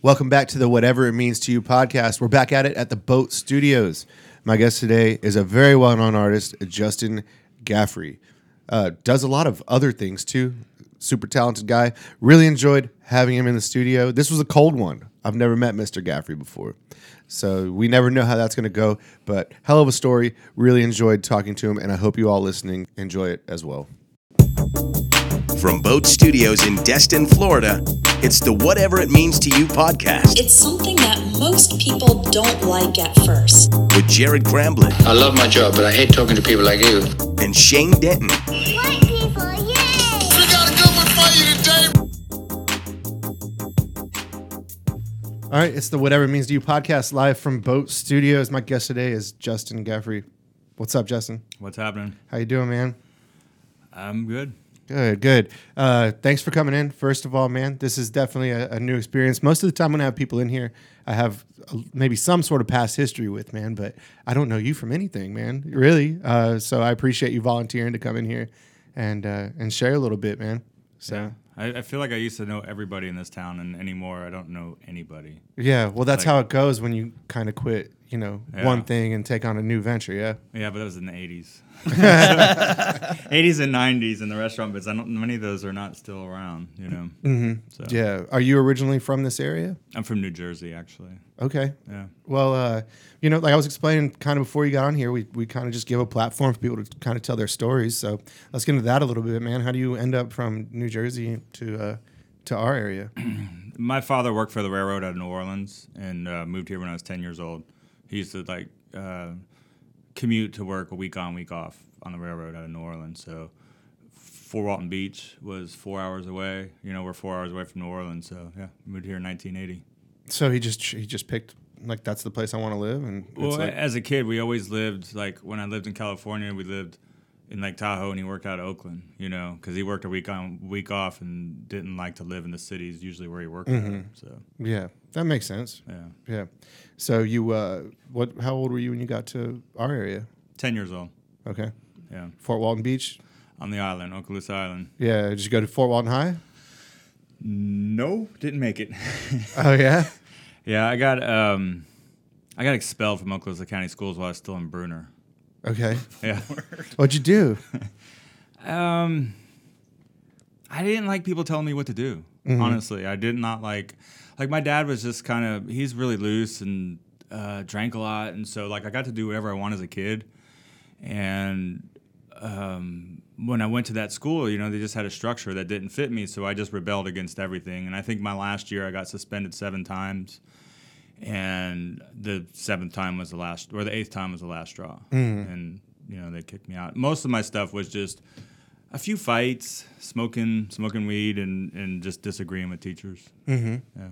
Welcome back to the Whatever It Means to You podcast. We're back at it at the Boat Studios. My guest today is a very well known artist, Justin Gaffrey. Uh, does a lot of other things too. Super talented guy. Really enjoyed having him in the studio. This was a cold one. I've never met Mr. Gaffrey before. So we never know how that's going to go, but hell of a story. Really enjoyed talking to him, and I hope you all listening enjoy it as well. From Boat Studios in Destin, Florida, it's the Whatever It Means to You podcast It's something that most people don't like at first. with Jared Cramblin I love my job, but I hate talking to people like you. and Shane Denton. White people, yay! We got a good one for you today. All right, it's the Whatever It Means to You podcast live from Boat Studios. My guest today is Justin Gaffrey. What's up, Justin? What's happening? How you doing, man? I'm good. Good, good. Uh, thanks for coming in. First of all, man, this is definitely a, a new experience. Most of the time when I have people in here, I have uh maybe some sort of past history with, man, but I don't know you from anything, man. Really. Uh, so I appreciate you volunteering to come in here and uh, and share a little bit, man. So Yeah. I, I feel like I used to know everybody in this town, and anymore I don't know anybody. yeah, well, that's Like- how it goes when you kind of quit, you know, Yeah. one thing and take on a new venture. Yeah. Yeah, but that was in the 80s. 80s and 90s in the restaurant business. I don't, many of those are not still around, you know. Mm-hmm. So Yeah. Are you originally from this area? I'm from New Jersey, actually. Okay. Yeah. Well, uh, you know, like I was explaining kind of before you got on here, we, we kind of just give a platform for people to kind of tell their stories. So let's get into that a little bit, man. How do you end up from New Jersey to uh, to our area? My father worked for the railroad out of New Orleans and uh, moved here when I was 10 years old. He used to like uh, commute to work a week on, week off on the railroad out of New Orleans. So Fort Walton Beach was four hours away. You know, we're four hours away from New Orleans. So yeah, moved here in 1980. So he just he just picked like that's the place I want to live, and it's Well, like, as a kid, we always lived like when I lived in California, we lived in Lake Tahoe, and he worked out of Oakland. You know, because he worked a week on, week off, and didn't like to live in the cities. Usually where he worked. At, so yeah, that makes sense. yeah, Yeah. So you uh, what? How old were you when you got to our area? ten years old. Okay, Yeah, Fort Walton Beach. on the island, Okaloosa Island. Yeah, did you go to Fort Walton High? No, didn't make it. Oh yeah. yeah, I got um, I got expelled from Okaloosa County Schools while I was still in Bruner. Okay. Yeah. What'd you do? Um, I didn't like people telling me what to do. Honestly, I did not like. Like my dad was just kind of he's really loose and uh, drank a lot, and so like I got to do whatever I want as a kid. And um, when I went to that school, you know, they just had a structure that didn't fit me, so I just rebelled against everything. And I think my last year I got suspended seven times, and the seventh time was the last, or the eighth time was the last straw. And you know, they kicked me out. Most of my stuff was just a few fights, smoking, smoking weed, and and just disagreeing with teachers. Mm-hmm. Yeah.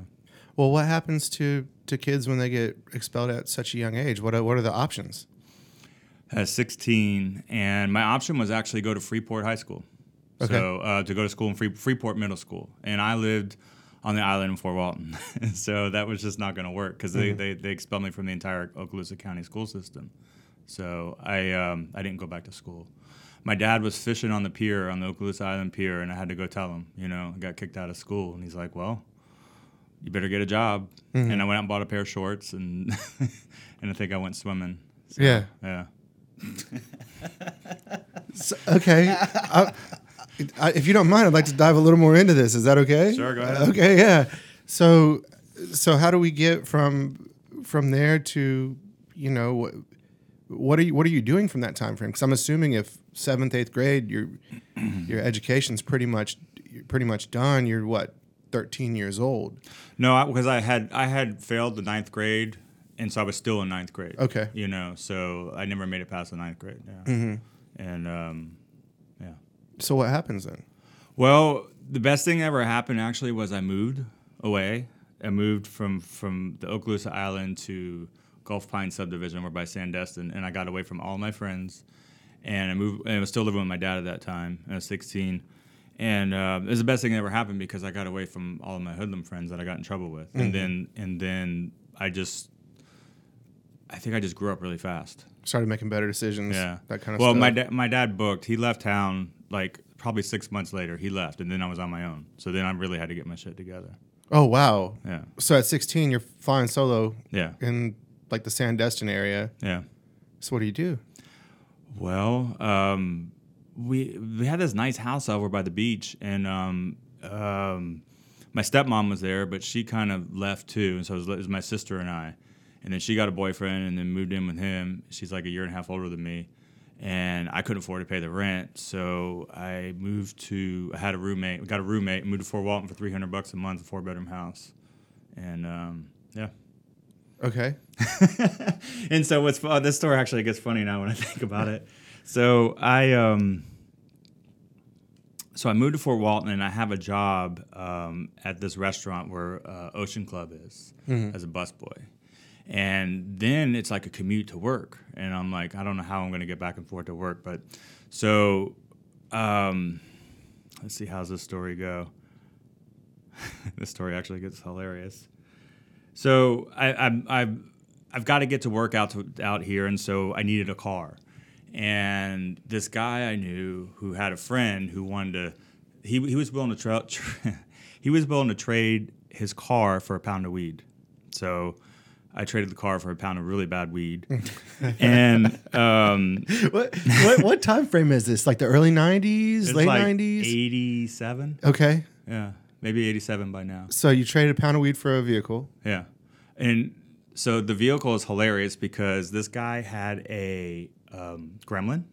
Well, what happens to to kids when they get expelled at such a young age? What are, what are the options? At 16, and my option was actually go to Freeport High School. Okay. So uh, to go to school in Free, Freeport Middle School, and I lived on the island in Fort Walton, so that was just not going to work because they, they they expelled me from the entire Okaloosa County school system. So I um, I didn't go back to school. My dad was fishing on the pier on the Okaloosa Island pier, and I had to go tell him, you know, I got kicked out of school, and he's like, well. You better get a job, and I went out and bought a pair of shorts, and and I think I went swimming. So, Yeah. yeah. So, okay. I, if you don't mind, I'd like to dive a little more into this. Is that okay? Sure, go ahead. Okay, yeah. So, so how do we get from from there to you know what what are you what are you doing from that time frame? Because I'm assuming if seventh eighth grade your your education's pretty much pretty much done. You're what 13 years old. No, because I, had I had failed the ninth grade, and so I was still in ninth grade. Okay. You know, so I never made it past the ninth grade. Yeah. And um, yeah. So what happens then? Well, the best thing that ever happened actually was I moved away. I moved from from the Okaloosa Island to Gulf Pine subdivision, we're by Sandestin, and I got away from all my friends. And I moved. And I was still living with my dad at that time. I was 16, and uh, it was the best thing that ever happened because I got away from all of my hoodlum friends that I got in trouble with. And then and then I just, I think I just grew up really fast. Started making better decisions. Yeah, That kind of well, stuff. my dad, my dad booked. He left town like probably six months later. He left, and then I was on my own. So then I really had to get my shit together. Oh wow. Yeah. So at 16, you're flying solo Yeah. in like the Sandestin area. Yeah. So what do you do? Well, um, we we had this nice house over by the beach, and um, um, my stepmom was there, but she kind of left too, and so it was, it was my sister and I, and then she got a boyfriend, and then moved in with him. She's like a year and a half older than me, and I couldn't afford to pay the rent, so I moved to. I had a roommate. Got a roommate. Moved to Fort Walton for three hundred bucks a month, a four bedroom house, and um, yeah. Okay. and so what's uh, this story actually gets funny now when I think about it. So I um so I moved to Fort Walton and I have a job um, at this restaurant where uh, Ocean Club is as a busboy. And then it's like a commute to work, and I'm like, I don't know how I'm going to get back and forth to work, but so um, let's see how's this story go. this story actually gets hilarious. So I, I, I've I've got to get to work out to, out here, and so I needed a car. And this guy I knew who had a friend who wanted to, he, he was willing to tra- tra- he was willing to trade his car for a pound of weed. So I traded the car for a pound of really bad weed, and um, What, what what time frame is this? Like the early 90s, it's late like 90s? eighty seven, Okay. yeah, maybe eighty seven by now. So you traded a pound of weed for a vehicle. Yeah. And so the vehicle is hilarious because this guy had a um, gremlin.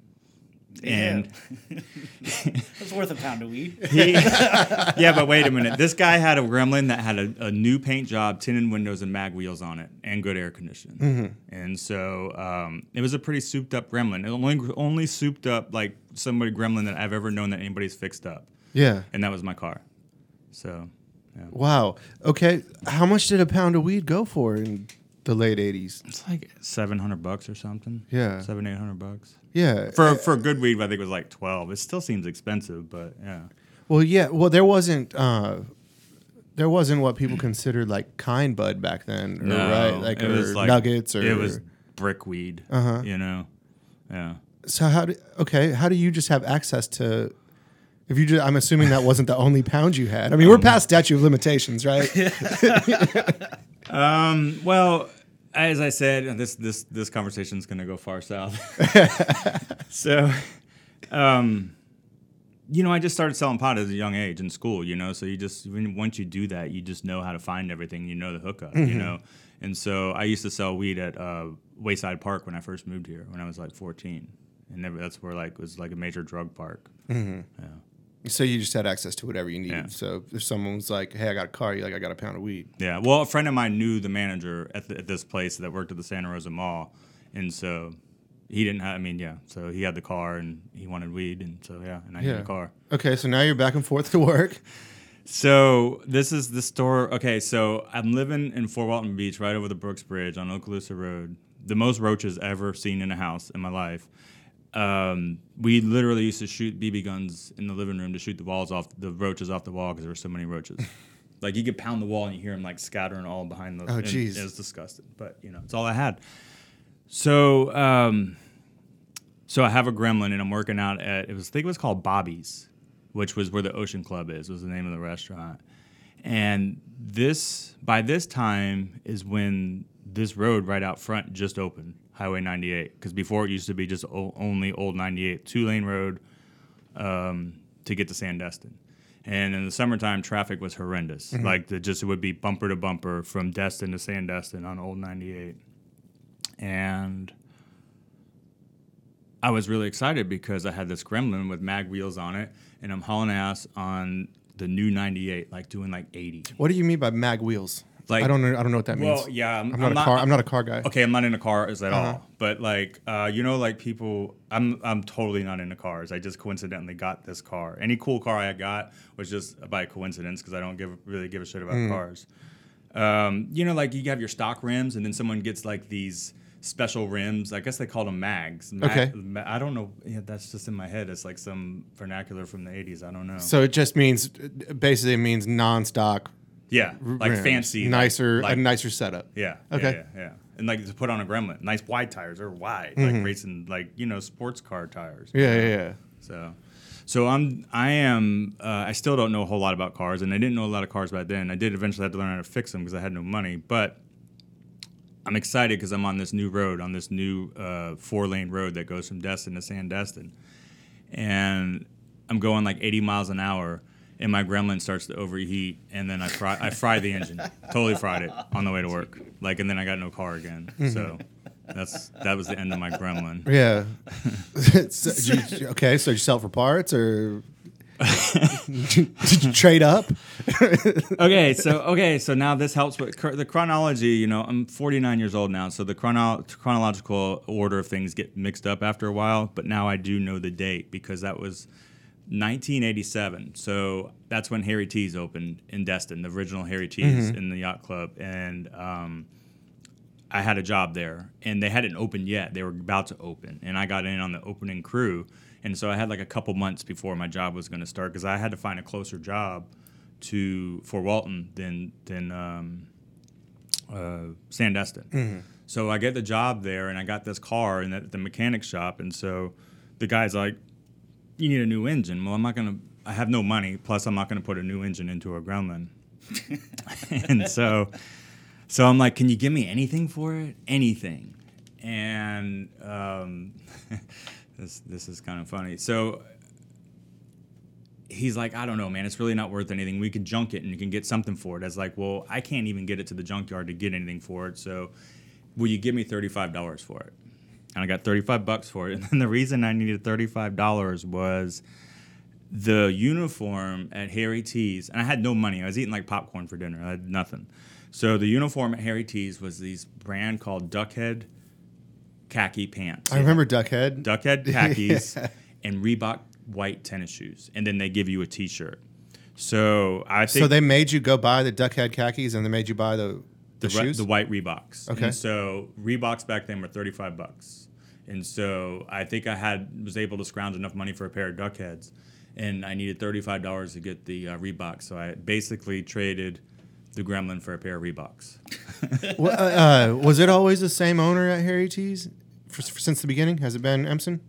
And It's worth a pound of weed. he, yeah, but wait a minute. This guy had a gremlin that had a, a new paint job, tinted windows, and mag wheels on it, and good air conditioning. And so um, it was a pretty souped up gremlin. It only only souped up like somebody gremlin that I've ever known that anybody's fixed up, Yeah. and that was my car. So Wow. Okay. How much did a pound of weed go for in the late 80s? it's like seven hundred bucks or something. Yeah. seven eight hundred bucks. Yeah. For for good weed, I think it was like twelve. It still seems expensive, but yeah. Well, yeah. Well, there wasn't. Uh, there wasn't what people considered like kind bud back then, or, right? Like, it was like nuggets, or it was brick weed. Uh-huh. You know, yeah. So how do okay? How do you just have access to? If you just, I'm assuming that wasn't the only pound you had. I mean, we're past statute of limitations, right? Um. Well, as I said, this this this conversation is going to go far south. so, um, you know, I just started selling pot at a young age in school. You know, so you just when, once you do that, you just know how to find everything. You know the hookup. You know, and so I used to sell weed at uh, Wayside Park when I first moved here when I was like 14, and never, that's where like was like a major drug park. So you just had access to whatever you needed. Yeah. So if someone was like, "Hey, I got a car," you're like, "I got a pound of weed." Yeah. Well, a friend of mine knew the manager at, the, at this place that worked at the Santa Rosa Mall, and so he didn't have. I mean, yeah. So he had the car, and he wanted weed, and so yeah, and I Yeah. had a car. Okay, so now you're back and forth to work. So this is the store. Okay, so I'm living in Fort Walton Beach, right over the Brooks Bridge on Okaloosa Road. The most roaches ever seen in a house in my life. Um, we literally used to shoot BB guns in the living room to shoot the walls off the roaches off the wall because there were so many roaches. like you could pound the wall and you hear them like scattering all behind the. Oh, jeez. It's disgusting, but you know it's all I had. So, um, so I have a gremlin and I'm working out at it was I think it was called Bobby's, which was where the Ocean Club is. Was the name of the restaurant. And this by this time is when this road right out front just opened, Highway 98. Because before it used to be just o- only old 98, two lane road um, to get to Sandestin. And in the summertime, traffic was horrendous. Like the just it would be bumper to bumper from Destin to Sandestin on old 98. And I was really excited because I had this Gremlin with mag wheels on it, and I'm hauling ass on the new 98, like doing like 80. What do you mean by mag wheels? Like- I don't know. I don't know what that means. Well, yeah, I'm, I'm not I'm a car. I'm not a car guy. Okay, I'm not into cars at Uh-huh. all. But like, uh, you know, like people, I'm I'm totally not into cars. I just coincidentally got this car. Any cool car I got was just by coincidence because I don't give really give a shit about Mm. cars. Um, you know, like you have your stock rims, and then someone gets like these special rims. I guess they call them mags. Ma- Okay. ma- I don't know. Yeah, that's just in my head. It's like some vernacular from the '80s. I don't know. So it just means, basically, it means non-stock, yeah, like rims. fancy, nicer, like, a nicer setup. Yeah. Okay. Yeah, yeah, yeah. And like to put on a gremlin, nice wide tires or wide, Mm-hmm. like racing, like you know, sports car tires. Yeah, yeah, yeah. So, So I'm I am uh, I still don't know a whole lot about cars, and I didn't know a lot of cars back then. I did eventually have to learn how to fix them because I had no money, but. I'm excited because I'm on this new road, on this new uh, four lane road that goes from Destin to Sandestin. And I'm going like 80 miles an hour, and my gremlin starts to overheat, and then I fry, I fried the engine, totally fried it on the way to work. Like, and then I got no car again. So that's that was the end of my gremlin. Yeah. So, did you- okay, so you sell it for parts or did you trade up? okay, so okay, so now this helps with cr- the chronology. You know, I'm 49 years old now, so the chrono- chronological order of things get mixed up after a while. But now I do know the date because that was 1987. So that's when Harry T's opened in Destin, the original Harry T's in the yacht club, and um, I had a job there, and they hadn't opened yet. They were about to open, and I got in on the opening crew, and so I had like a couple months before my job was going to start because I had to find a closer job to for Walton than than um, uh, Sandestin. So I get the job there, and I got this car in the, the mechanic shop, and so the guy's like, "You need a new engine." Well, I'm not gonna. I have no money. Plus, I'm not gonna put a new engine into a Gremlin. and so, so I'm like, "Can you give me anything for it? Anything?" And um, this this is kind of funny. So he's like, I don't know, man. It's really not worth anything. We could junk it and you can get something for it. I was like, well, I can't even get it to the junkyard to get anything for it. So will you give me $35 for it? And I got 35 bucks for it. And the reason I needed $35 was the uniform at Harry T's, and I had no money. I was eating like popcorn for dinner. I had nothing. So the uniform at Harry T's was these brand called Duckhead khaki pants. I remember Duckhead. Duckhead khakis and Reebok white tennis shoes, and then they give you a T-shirt. So I think So they made you go buy the Duckhead khakis and they made you buy the the, the, re- shoes. the white Reeboks. Okay. And so Reeboks back then were thirty five bucks, and so I think I had was able to scrounge enough money for a pair of Duckheads, and I needed thirty five dollars to get the uh, Reeboks. So I basically traded the Gremlin for a pair of Reeboks. Well, uh, uh, was it always the same owner at Harry T's for, for, since the beginning? Has it been Empson?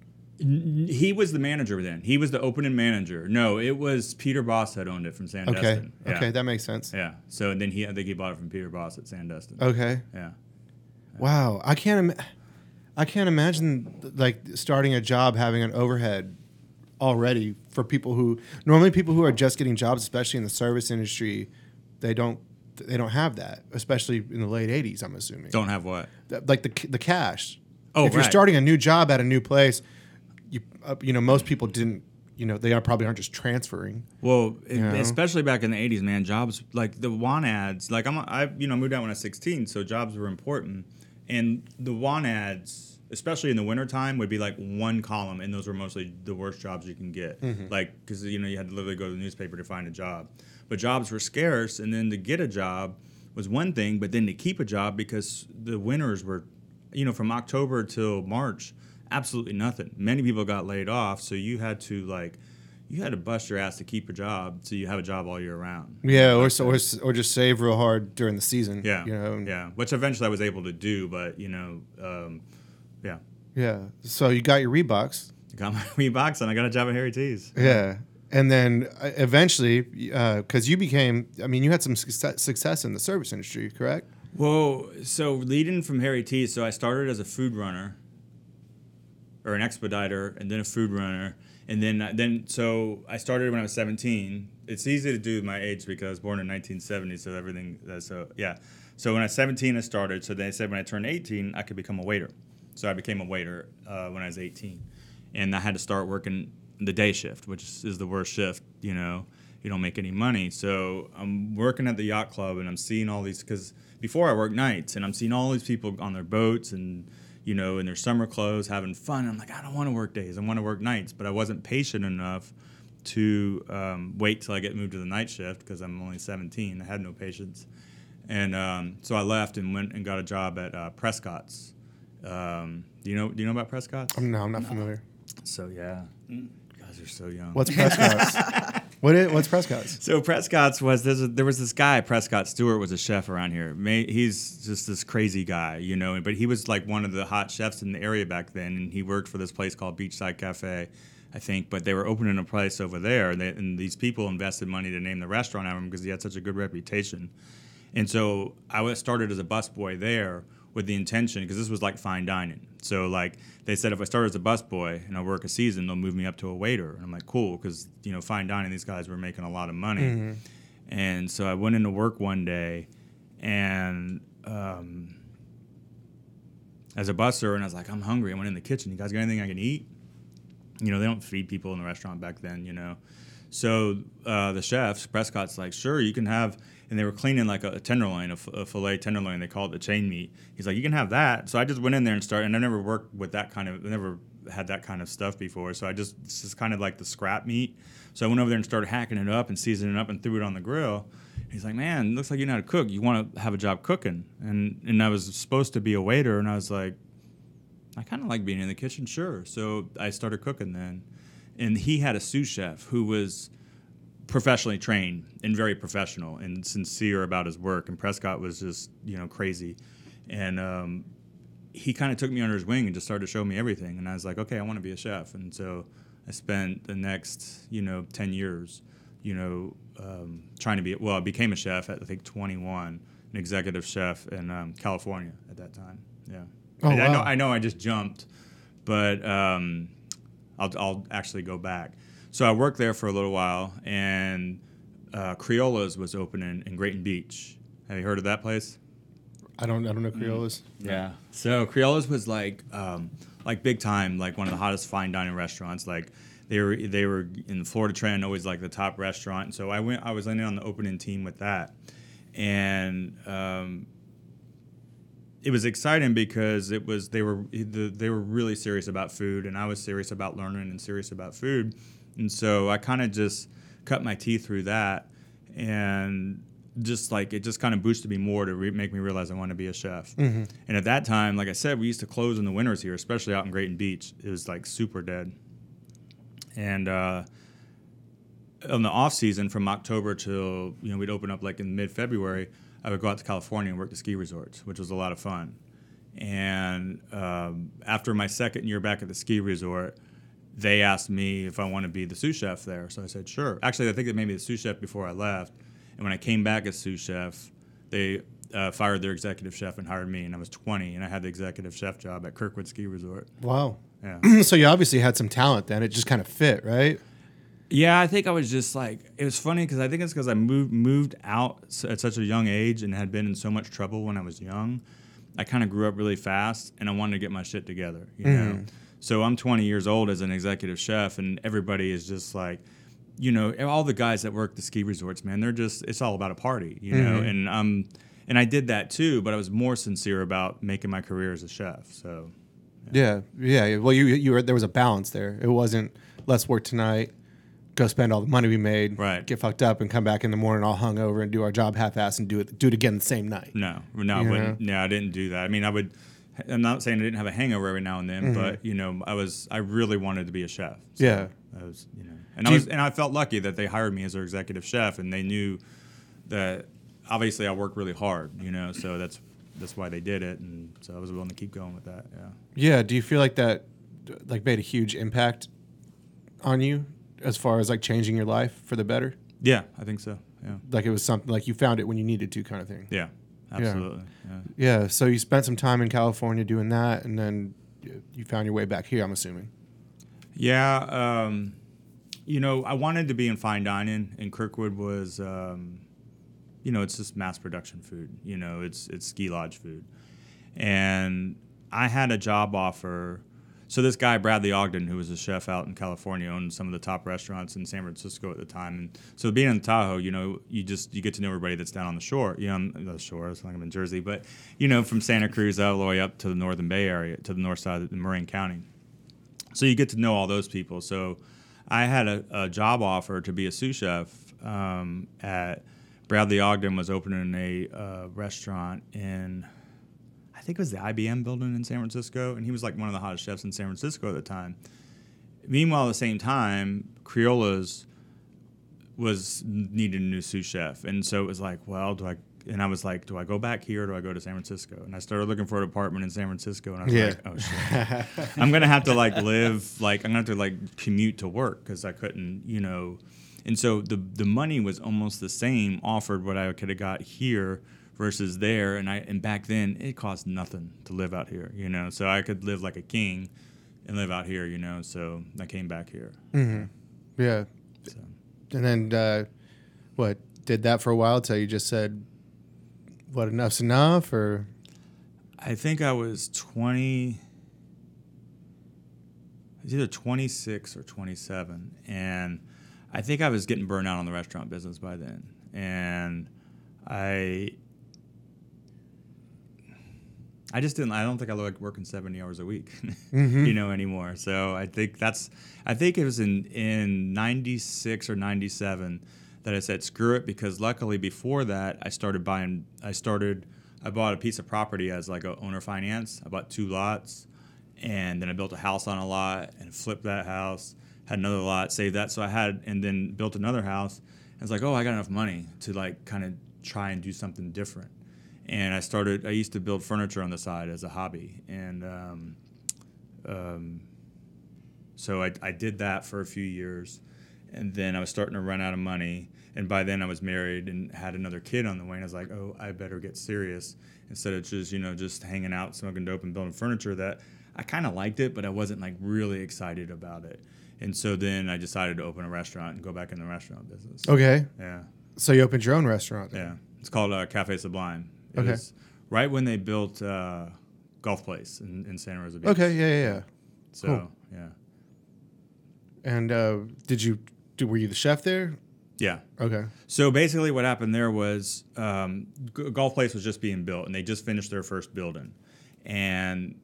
He was the manager then. He was the opening manager. No, it was Peter Bos that owned it from Sandestin. Okay. Yeah. Okay, that makes sense. Yeah. So and then he, I think he bought it from Peter Bos at Sandestin. Okay. Yeah. Wow, I can't. Im- I can't imagine like starting a job having an overhead already for people who normally people who are just getting jobs, especially in the service industry, they don't they don't have that, especially in the late '80s. I'm assuming. Don't have what? Like the the cash. Oh, if you're starting a new job at a new place, you uh, you know most people didn't. You know they are probably aren't just transferring. Well, it- especially back in the '80s, man, jobs like the want ads. Like I'm, I you know moved out when I was 16, so jobs were important, and the want ads, especially in the wintertime, would be like one column, and those were mostly the worst jobs you can get. Like because you know you had to literally go to the newspaper to find a job, but jobs were scarce, and then to get a job was one thing, but then to keep a job because the winters were, you know, from October till March, absolutely nothing. Many people got laid off, so you had to like. You had to bust your ass to keep a job, so you have a job all year round. Yeah, or so, or, or just save real hard during the season. Yeah, you know. yeah. Which eventually I was able to do, but you know, um, yeah. yeah. So you got your Reeboks. I got my Reeboks and I got a job at Harry T's. Yeah. And then uh, eventually, because you became, I mean, you had some success, success in the service industry, correct? Well, So leading from Harry T's, so I started as a food runner, or an expediter, and then a food runner, and then then so I started when I was 17. It's easy to do my age because I was born in 1970, so everything. uh, So yeah. So when I was 17, I started. So they said when I turned 18, I could become a waiter. So I became a waiter uh, when I was 18, and I had to start working the day shift, which is, is the worst shift. You know, you don't make any money. So I'm working at the yacht club, and I'm seeing all these because before I worked nights, and I'm seeing all these people on their boats and you know in their summer clothes having fun. I'm like, I don't want to work days. I want to work nights, but I wasn't patient enough to um, wait till I get moved to the night shift because I'm only 17. I had no patience, and um, so I left and went and got a job at uh, Prescott's. Um, do you know? Do you know about Prescott's? Um, no, I'm not familiar. So yeah, you guys are so young. What's Prescott's? what is, what's Prescott's? So Prescott's was a, there was this guy Prescott Stewart was a chef around here. May, he's just this crazy guy, you know. But he was like one of the hot chefs in the area back then, and he worked for this place called Beachside Cafe I think. But they were opening a place over there, and, they, and these people invested money to name the restaurant after him because he had such a good reputation. And so I was started as a busboy there with the intention because this was like fine dining. So like they said, if I start as a busboy and I work a season, they'll move me up to a waiter. And I'm like, cool, because you know fine dining, these guys were making a lot of money. And so I went into work one day, and um, as a busser, and I was like, I'm hungry. I went in the kitchen. You guys got anything I can eat? You know, they don't feed people in the restaurant back then. You know, so uh, the chefs, Prescott's like, sure, you can have. And they were cleaning like a, a tenderloin, a, f- a fillet tenderloin. They call it the chain meat. He's like, you can have that. So I just went in there and started. And I never worked with that kind of, I never had that kind of stuff before. So I just, this is kind of like the scrap meat. So I went over there and started hacking it up and seasoning it up and threw it on the grill. He's like, man, looks like you know how to cook. You want to have a job cooking? And and I was supposed to be a waiter, and I was like, I kind of like being in the kitchen, sure. So I started cooking then. And he had a sous chef who was professionally trained and very professional and sincere about his work. And Prescott was just, you know, crazy. And um, he kind of took me under his wing and just started to show me everything. And I was like, okay, I want to be a chef. And so I spent the next, you know, 10 years, you know, um, trying to be, well, I became a chef at, I think, 21, an executive chef in um, California at that time. Yeah. Oh, I, I know. I know I just jumped, but um, I'll, I'll actually go back. So I worked there for a little while, and uh, Criolla's was opening in Grayton Beach. Have you heard of that place? I don't I don't know Criolla's. Yeah. So Criolla's was like um, like big time, like one of the hottest fine dining restaurants. Like they were they were in the Florida Trend, always like the top restaurant. And so I went I was in on the opening team with that, and um, it was exciting because it was they were the, they were really serious about food, and I was serious about learning and serious about food, and so I kind of just cut my teeth through that, and just like it just kind of boosted me more to re- make me realize I want to be a chef. And at that time, like I said, we used to close in the winters here, especially out in Grayton Beach. It was like super dead, and. uh on the off season from October till you know we'd open up like in mid February, I would go out to California and work the ski resorts, which was a lot of fun. And um, after my second year back at the ski resort, they asked me if I want to be the sous chef there. So I said sure. Actually, I think they made me the sous chef before I left. And when I came back as sous chef, they uh, fired their executive chef and hired me. And I was 20, and I had the executive chef job at Kirkwood Ski Resort. Wow. Yeah. so you obviously had some talent then. It just kind of fit, right? Yeah, I think I was just like it was funny because I think it's because I moved moved out at such a young age and had been in so much trouble when I was young. I kind of grew up really fast and I wanted to get my shit together, you know. So I'm 20 years old as an executive chef, and everybody is just like, you know, all the guys that work the ski resorts, man, they're just it's all about a party, you know. And um, and I did that too, but I was more sincere about making my career as a chef. So Yeah, yeah. Well, you you were there was a balance there. It wasn't let's work tonight, go spend all the money we made, Right. Get fucked up and come back in the morning all hungover and do our job half-ass and do it do it again the same night. No, no, I wouldn't. No, I didn't do that. I mean, I would. I'm not saying I didn't have a hangover every now and then, Mm-hmm. but you know, I was. I really wanted to be a chef. So Yeah. I was. You know, and Do I you- was, and I felt lucky that they hired me as their executive chef, and they knew that obviously I worked really hard. You know, so that's that's why they did it, and so I was willing to keep going with that. Yeah. Yeah. Do you feel like that like made a huge impact on you as far as like changing your life for the better? Yeah, I think so. Yeah. Like it was something like you found it when you needed to, kind of thing. Yeah. Absolutely. Yeah. Yeah. So you spent some time in California doing that, and then you- you found your way back here. I'm assuming. Yeah, um, you know, I wanted to be in fine dining, and Kirkwood was, um, you know, it's just mass production food. You know, it's it's ski lodge food, and I had a job offer. So this guy Bradley Ogden, who was a chef out in California, owned some of the top restaurants in San Francisco at the time. And so being in Tahoe, you know, you just you get to know everybody that's down on the shore. You know, the shore. It's like I'm in Jersey, but you know, from Santa Cruz all the way up to the Northern Bay area, to the north side of Marin County so you get to know all those people. So I had a, a job offer to be a sous chef um, at Bradley Ogden was opening a uh, restaurant in think it was the IBM building in San Francisco, and he was like one of the hottest chefs in San Francisco at the time. Meanwhile, at the same time, Criolla's was needed a new sous chef, and so it was like, well, do I and I was like, do I go back here or do I go to San Francisco? And I started looking for an apartment in San Francisco, and I was Yeah. like, oh shit, I'm gonna have to like live like I'm gonna have to like commute to work because I couldn't, you know. And so the the money was almost the same offered what I could have got here versus there, and I and back then it cost nothing to live out here, you know. So I could live like a king and live out here, you know. So I came back here. Yeah. So. And then uh, what? Did that for a while till you just said, "What enough's enough?" Or I think I was 20. I was either 26 or 27. And I think I was getting burned out on the restaurant business by then. And I. I just didn't. I don't think I like working seventy hours a week, mm-hmm. you know, anymore. So I think that's. I think it was in in '96 or '97 that I said screw it because luckily before that I started buying. I started. I bought a piece of property as like a owner finance. I bought two lots, and then I built a house on a lot and flipped that house. Had another lot, saved that, so I had, and then built another house. And it's like, oh, I got enough money to like kind of try and do something different and I started. I used to build furniture on the side as a hobby, and um, um, so I, I did that for a few years, and then I was starting to run out of money. And by then I was married and had another kid on the way. And I was like, oh, I better get serious instead of just you know just hanging out, smoking dope, and building furniture. That I kind of liked it, but I wasn't like really excited about it. And so then I decided to open a restaurant and go back in the restaurant business. okay, Yeah. so you opened your own restaurant. then? Yeah, it's called uh, Cafe Sublime. It Okay. was right when they built uh, Gulf Place in, in Santa Rosa Beach. Okay. Yeah. Yeah. Yeah. So cool. yeah, And uh, did you? Do, were you the chef there? yeah. Okay. So basically, what happened there was um, G- Gulf Place was just being built, and they just finished their first building, and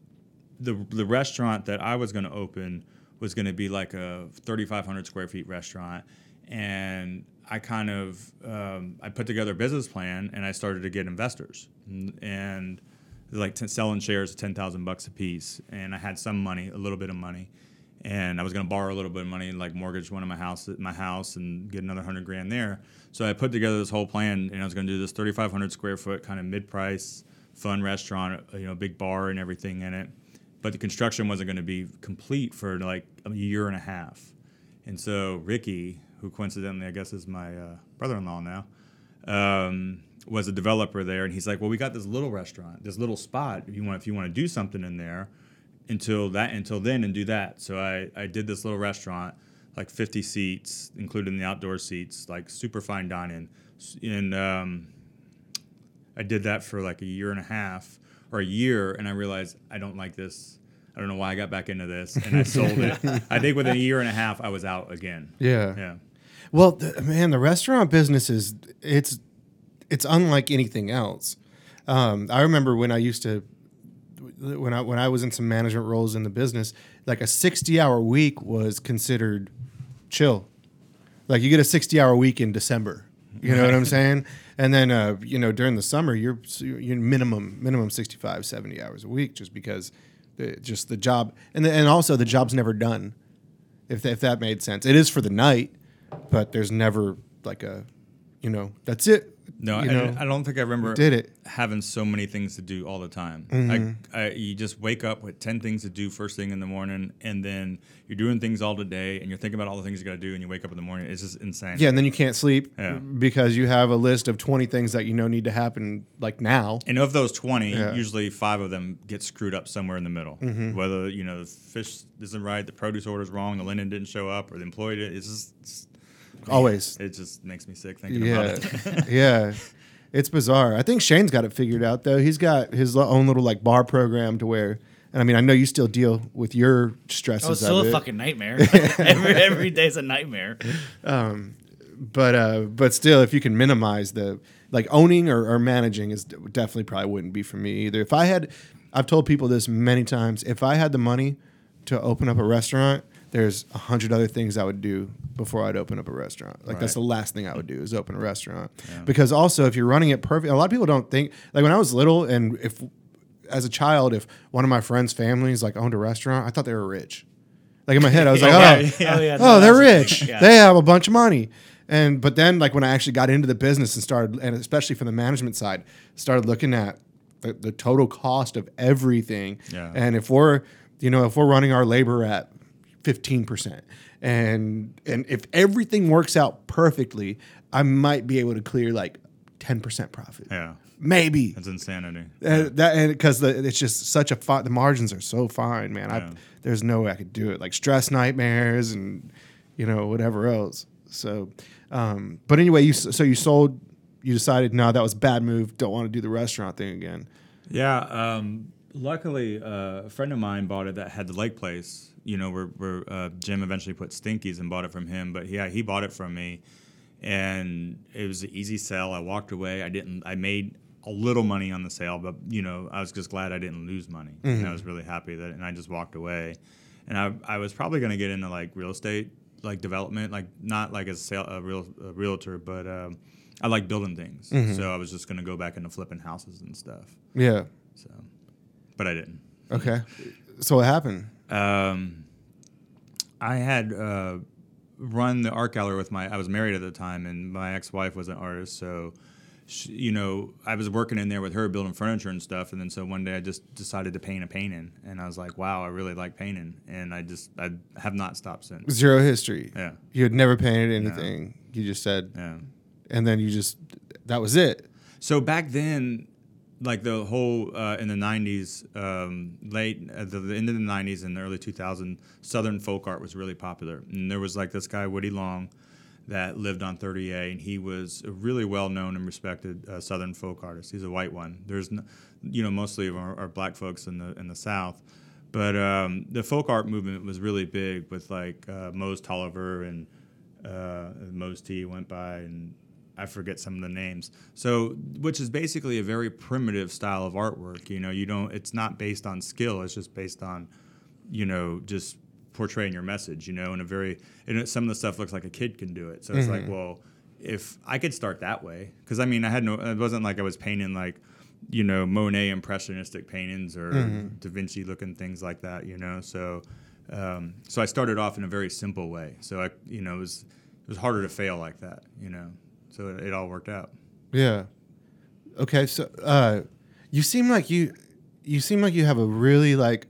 the the restaurant that I was going to open was going to be like a 3,500 square feet restaurant, and I kind of um, I put together a business plan, and I started to get investors, and, and like t- selling shares at 10,000 bucks a piece, and I had some money, a little bit of money. And I was going to borrow a little bit of money like mortgage one of my house, my house, and get another hundred grand there. So I put together this whole plan, and I was going to do this 3,500 square foot kind of mid-price, fun restaurant, you know, big bar and everything in it. But the construction wasn't going to be complete for like a year and a half. And so Ricky, who coincidentally I guess is my uh, brother-in-law now, um, was a developer there, and he's like, "Well, we got this little restaurant, this little spot. If you want, if you want to do something in there, until that, until then, and do that." So I, I did this little restaurant, like 50 seats, including the outdoor seats, like super fine dining, and um, I did that for like a year and a half or a year, and I realized I don't like this. I don't know why I got back into this, and I sold it. I think within a year and a half, I was out again. Yeah. Yeah. Well, th- man, the restaurant business is it's it's unlike anything else. Um, I remember when I used to when I when I was in some management roles in the business, like a sixty hour week was considered chill. Like you get a sixty hour week in December. You know what I'm saying? And then uh, you know during the summer you're you minimum minimum 65 70 hours a week just because the, just the job and the, and also the job's never done. If if that made sense. It is for the night, but there's never like a you know, that's it. No, I, know, I don't think I remember did it. Mm-hmm. having so many things to do all the time. I, I, you just wake up with 10 things to do first thing in the morning, and then you're doing things all the day, and you're thinking about all the things you got to do, and you wake up in the morning. It's just insane. Yeah, and then you can't sleep Yeah. because you have a list of 20 things that you know need to happen like now. And of those 20, Yeah. Mm-hmm. usually five of them get screwed up somewhere in the middle. Whether, you know, the fish isn't right, the produce order's wrong, the linen didn't show up, or the employee did. It's just, it's, Always. it just makes me sick thinking Yeah. about it. yeah. It's bizarre. I think Shane's got it figured out though. He's got his own little like bar program to where and I mean I know you still deal with your stresses Oh, it's still of a it, fucking nightmare. every every day's a nightmare. but uh but still if you can minimize the like owning or, or managing is definitely probably wouldn't be for me either. If I had I've told people this many times, if I had the money to open up a restaurant, there's a hundred other things I would do before I'd open up a restaurant. Like that's the last thing I would do is open a restaurant. Because also if you're running it perfect, a lot of people don't think like when I was little and if as a child, if one of my friends' families like owned a restaurant, I thought they were rich. Like in my head, I was like, oh, yeah. Oh yeah. oh, no, they're rich. Yeah. They have a bunch of money. And but then like when I actually got into the business and started, and especially from the management side, started looking at the, the total cost of everything. Yeah. And if we're, you know, if we're running our labor at fifteen percent, and and if everything works out perfectly, I might be able to clear like ten percent profit. Yeah. Maybe. That's insanity. Uh, that and because it's just such a fi- the margins are so fine, man. Yeah. I there's no way I could do it. Like stress nightmares and you know whatever else. So, um, but anyway, you so you sold. You decided no, that was a bad move. Don't want to do the restaurant thing again. Yeah. Um, luckily, uh, a friend of mine bought it that had the lake place. You know, where, where uh, Jim eventually put Stinky's and bought it from him. But yeah, he bought it from me, and it was an easy sell. I walked away. I didn't. I made a little money on the sale, but you know, I was just glad I didn't lose money, and I was really happy that. And I just walked away, and I I was probably gonna get into like real estate, like development, like not like as a, sale, a real a realtor, but. Um, I like building things, so I was just gonna go back into flipping houses and stuff. Yeah. So, but I didn't. Okay. So what happened? Um, I had uh, run the art gallery with my. I was married at the time, and my ex-wife was an artist. So, she, you know, I was working in there with her, building furniture and stuff. And then so one day, I just decided to paint a painting, and I was like, "Wow, I really like painting," and I just I have not stopped since. Zero history. Yeah. You had never painted anything. You just said, Yeah. and then you just that was it. So back then, like the whole uh, in the '90s, um, late at the, the end of the '90s and the early 2000s, Southern folk art was really popular. And there was like this guy Woody Long that lived on 30A, and he was a really well-known and respected uh, Southern folk artist. He's a white one. There's, you know, mostly of our, our black folks in the in the South. But um, the folk art movement was really big with like uh, Mose Tolliver and uh, Mose T went by and I forget some of the names. So, which is basically a very primitive style of artwork. You know, you don't. It's not based on skill. It's just based on, you know, just portraying your message. You know, in a very. And some of the stuff looks like a kid can do it. So it's like, well, if I could start that way, because I mean, I had no. It wasn't like I was painting like, you know, Monet impressionistic paintings or Da Vinci looking things like that. You know, so. Um, so I started off in a very simple way. So I, you know, it was it was harder to fail like that. You know, so it, it all worked out. Yeah. Okay, so uh, you seem like you you seem like you have a really like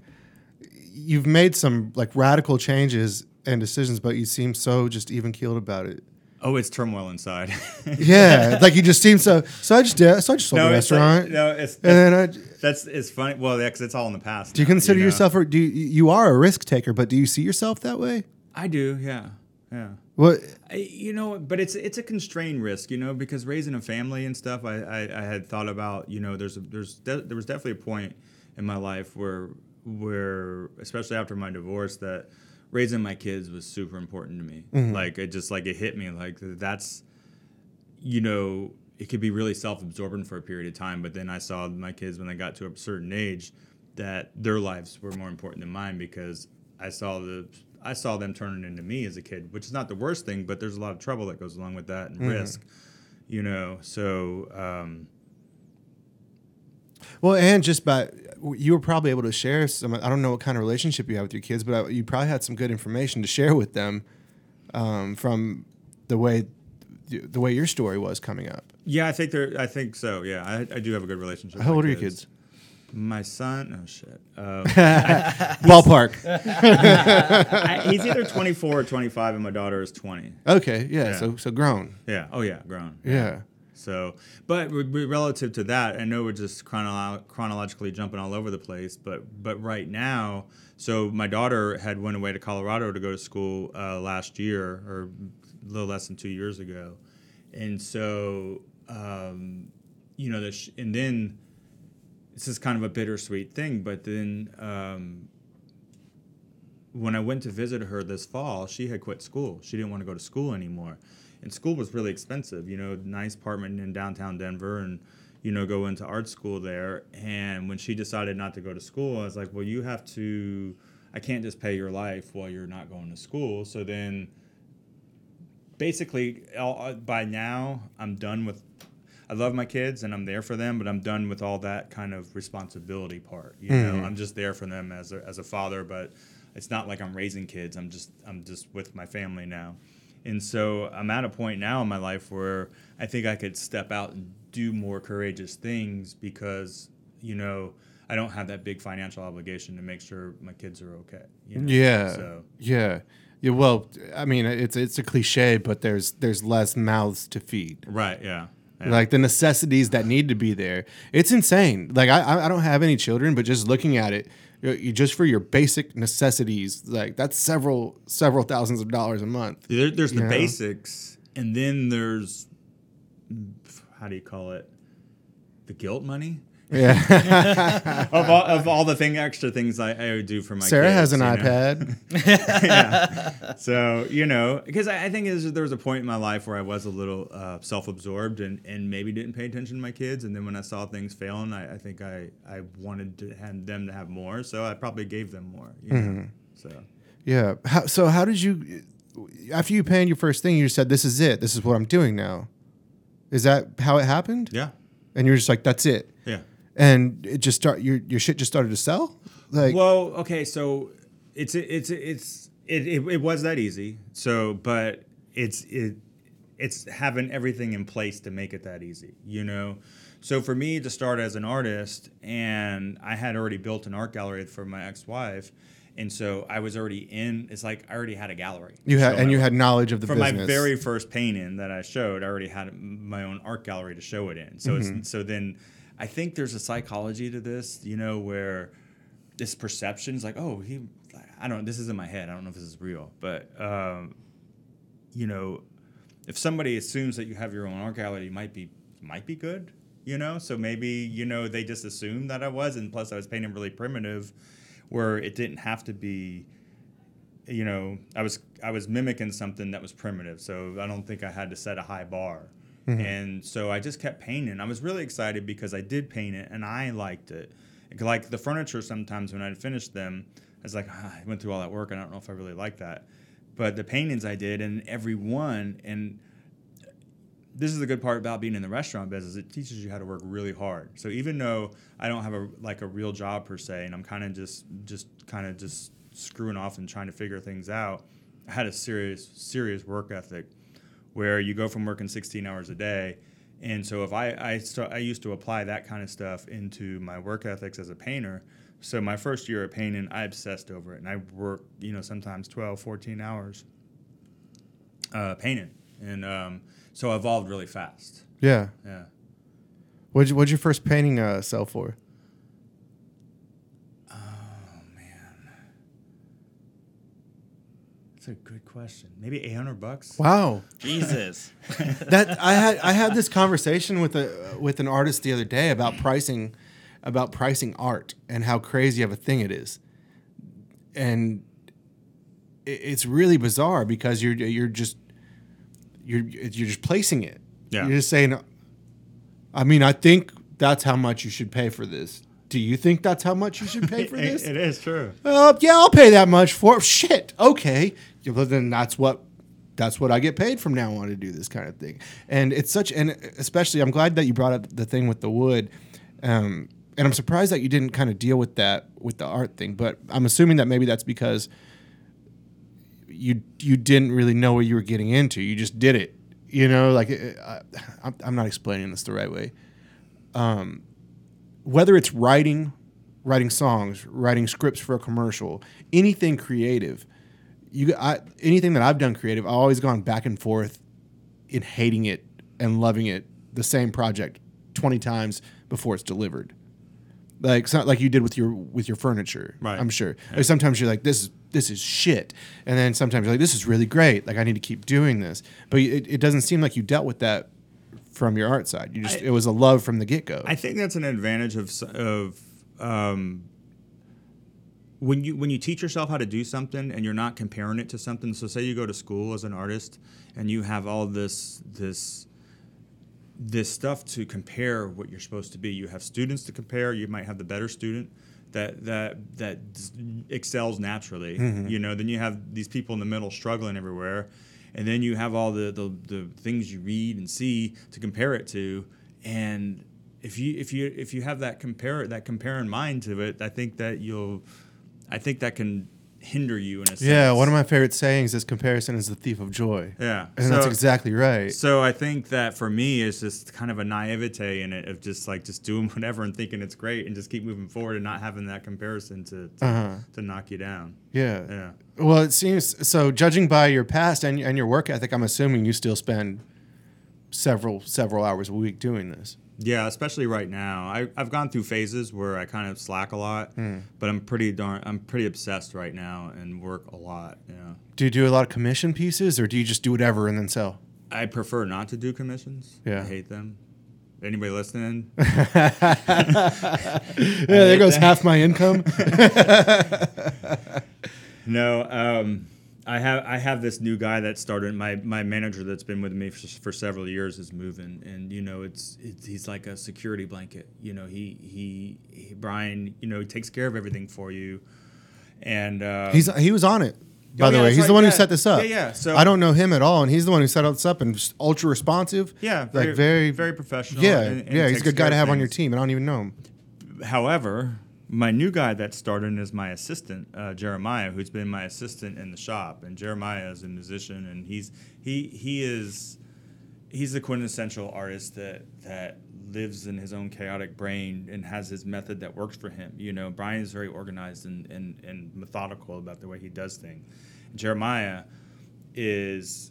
you've made some like radical changes and decisions, but you seem so just even keeled about it. Oh, it's turmoil inside. Yeah, like you just seem so. So I just did. So I just sold the it's like- restaurant. no, it's and then I, that's it's funny. Well, yeah, 'cause it's all in the past. do you now, consider know? yourself, or do you, you are a risk taker? But do you see yourself that way? I do. Yeah. Yeah. What? I, you know, but it's it's a constrained risk, you know, because raising a family and stuff. I, I, I had thought about, you know, there's a, there's de- there was definitely a point in my life where where especially after my divorce that raising my kids was super important to me. Mm-hmm. Like it just like it hit me like that's you know it could be really self-absorbent for a period of time, but then I saw my kids when they got to a certain age that their lives were more important than mine because I saw the I saw them turning into me as a kid, which is not the worst thing, but there's a lot of trouble that goes along with that and risk, you know. So um, Well, and just by you were probably able to share some. I don't know what kind of relationship you have with your kids, but you probably had some good information to share with them um, from the way the way your story was coming up. yeah, I think they're I think so. Yeah, I, I do have a good relationship. with How my old are your kids? My son, oh shit, um, Ballpark. I, he's either 24 or 25, and my daughter is 20. Okay, yeah, Yeah. So so grown. Yeah. Oh yeah, grown. Yeah. So, but re- re- relative to that, I know we're just chronolo- chronologically jumping all over the place. But but right now, so my daughter had went away to Colorado to go to school uh, last year, or a little less than two years ago, and so um, you know, the sh- and then this is kind of a bittersweet thing. But then um, when I went to visit her this fall, she had quit school. She didn't want to go to school anymore. And school was really expensive, you know, nice apartment in downtown Denver and, you know, go into art school there. And when she decided not to go to school, I was like, well, you have to, I can't just pay your life while you're not going to school. So then basically, all, by now, I'm done with. I love my kids and I'm there for them, but I'm done with all that kind of responsibility part. You know, mm-hmm. I'm just there for them as a, as a father, but it's not like I'm raising kids. I'm just I'm just with my family now, And so I'm at a point now in my life where I think I could step out and do more courageous things because, you know, I don't have that big financial obligation to make sure my kids are okay. you know? Yeah. So Yeah. Yeah. Well, I mean, it's it's a cliche, but there's there's less mouths to feed. right, yeah. Yeah. Like the necessities that need to be there. It's insane. Like I I- don't have any children, but just looking at it, you you- just for your basic necessities, like that's several several thousands of dollars a month. There, there's the Yeah. basics, and then there's how do you call it? The guilt money Yeah. of all, of all the thing extra things I, I would do for my. Kids. Sarah has an you know? iPad. So you know, because I, I think is there was a point in my life where I was a little uh, self-absorbed and, and maybe didn't pay attention to my kids, and then when I saw things failing, I, I think I, I wanted to have them to have more, so I probably gave them more. You know? Mm-hmm. So Yeah. How, so how did you after you panned your first thing, you said, "This is it. This is what I'm doing now." Is that how it happened? yeah, And you're just like, "That's it," yeah. And it just start your your shit just started to sell. Like, Well, okay, so it's it's it's it, it, it was that easy. So, but it's it it's having everything in place to make it that easy, you know. So for me to start as an artist, and I had already built an art gallery for my ex-wife, and so I was already in. It's like I already had a gallery. you had and you had knowledge of the for business. my very first painting that I showed, I already had my own art gallery to show it in. So Mm-hmm. it's so then I think there's a psychology to this, you know, where this perception is like, oh, he, I don't. This is in my head. I don't know if this is real, but um, you know, if somebody assumes that you have your own art gallery, you might be might be good, you know. So maybe you know they just assumed that I was, and plus I was painting really primitive, where it didn't have to be you know, I was I was mimicking something that was primitive, so I don't think I had to set a high bar. And so I just kept painting. I was really excited because I did paint it and I liked it. Like the furniture, sometimes when I'd finished them, I was like, ah, I went through all that work. I don't know if I really like that. But the paintings I did, and every one, and this is the good part about being in the restaurant business. It teaches you how to work really hard. So even though I don't have a like a real job per se, and I'm kind of just just kind of just screwing off and trying to figure things out, I had a serious serious work ethic where you go from working 16 hours a day. And so if I I, st- I used to apply that kind of stuff into my work ethics as a painter. So my first year of painting, I obsessed over it, and I worked you know sometimes 12, 14 hours uh, painting, and um, so I evolved really fast. yeah. Yeah. What'd, you, what'd your first painting uh, sell for? That's a good question. Maybe 800 bucks. Wow. Jesus. that I had I had this conversation with a with an artist the other day about pricing about pricing art and how crazy of a thing it is. And it, it's really bizarre because you're you're just you're you're just placing it. Yeah. You're just saying I mean, I think that's how much you should pay for this. Do you think that's how much you should pay for this? It is true. Uh, yeah, I'll pay that much for shit. Okay, well, then that's what that's what I get paid from now on to do this kind of thing. And it's such, and especially, I'm glad that you brought up the thing with the wood. Um, and I'm surprised that you didn't kind of deal with that with the art thing. But I'm assuming that maybe that's because you you didn't really know what you were getting into. You just did it. You know, like uh, I'm, I'm not explaining this the right way whether it's writing, writing songs, writing scripts for a commercial, anything creative, you I, anything that I've done creative, I've always gone back and forth in hating it and loving it, the same project, twenty times before it's delivered. Like not like you did with your with your furniture. Right. I'm sure. Like sometimes you're like this is this is shit, and then sometimes you're like this is really great. Like I need to keep doing this, but it, it doesn't seem like you dealt with that from your art side. You just I- it was a love from the get go. I think that's an advantage of of um, when you when you teach yourself how to do something and you're not comparing it to something. So say you go to school as an artist and you have all this this this stuff to compare what you're supposed to be. You have students to compare. You might have the better student that that that excels naturally. You know, then you have these people in the middle struggling everywhere, and then you have all the, the the things you read and see to compare it to. And if you if you if you have that compare that comparing mind to it, I think that you'll, I think that can hinder you in a sense. Yeah, one of my favorite sayings is comparison is the thief of joy. Yeah. And that's exactly right. So I think that for me, it's just kind of a naivete in it of just like just doing whatever and thinking it's great and just keep moving forward and not having that comparison to to, Uh-huh. to knock you down. yeah. Yeah. Well, it seems so. Judging by your past and and your work ethic, I'm assuming you still spend several several hours a week doing this. Yeah, especially right now. I, I've gone through phases where I kind of slack a lot, Hmm. but I'm pretty darn I'm pretty obsessed right now and work a lot. Yeah. Do you do a lot of commission pieces, or do you just do whatever and then sell? I prefer not to do commissions. Yeah. I hate them. Anybody listening? Yeah, there goes half my income. No, um, I have I have this new guy that started my my manager that's been with me for, for several years is moving, and you know it's, it's he's like a security blanket. You know he he, he Brian you know takes care of everything for you, and uh, He's he was on it. By Oh, the yeah, way, he's the one yeah. who set this up. Yeah, yeah, so- I don't know him at all, and he's the one who set this up and just ultra responsive. yeah like very very professional. Yeah, and- and yeah, he's a good guy to have on your things. team. I don't even know him. However, my new guy that started is my assistant, uh, Jeremiah, who's been my assistant in the shop. And Jeremiah is a musician, and he's he he is he's the quintessential artist that that lives in his own chaotic brain and has his method that works for him. You know, Brian is very organized and and, and methodical about the way he does things. Jeremiah is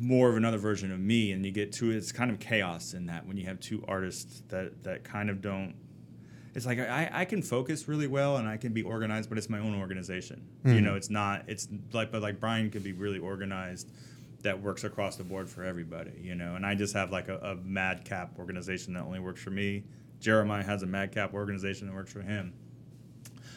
more of another version of me and you get two it's kind of chaos in that when you have two artists that that kind of don't it's like I, I can focus really well and I can be organized, but it's my own organization. You hmm. know, it's not it's like but like Brian could be really organized that works across the board for everybody, you know. And I just have like a, a madcap organization that only works for me. Jeremiah has a madcap organization that works for him.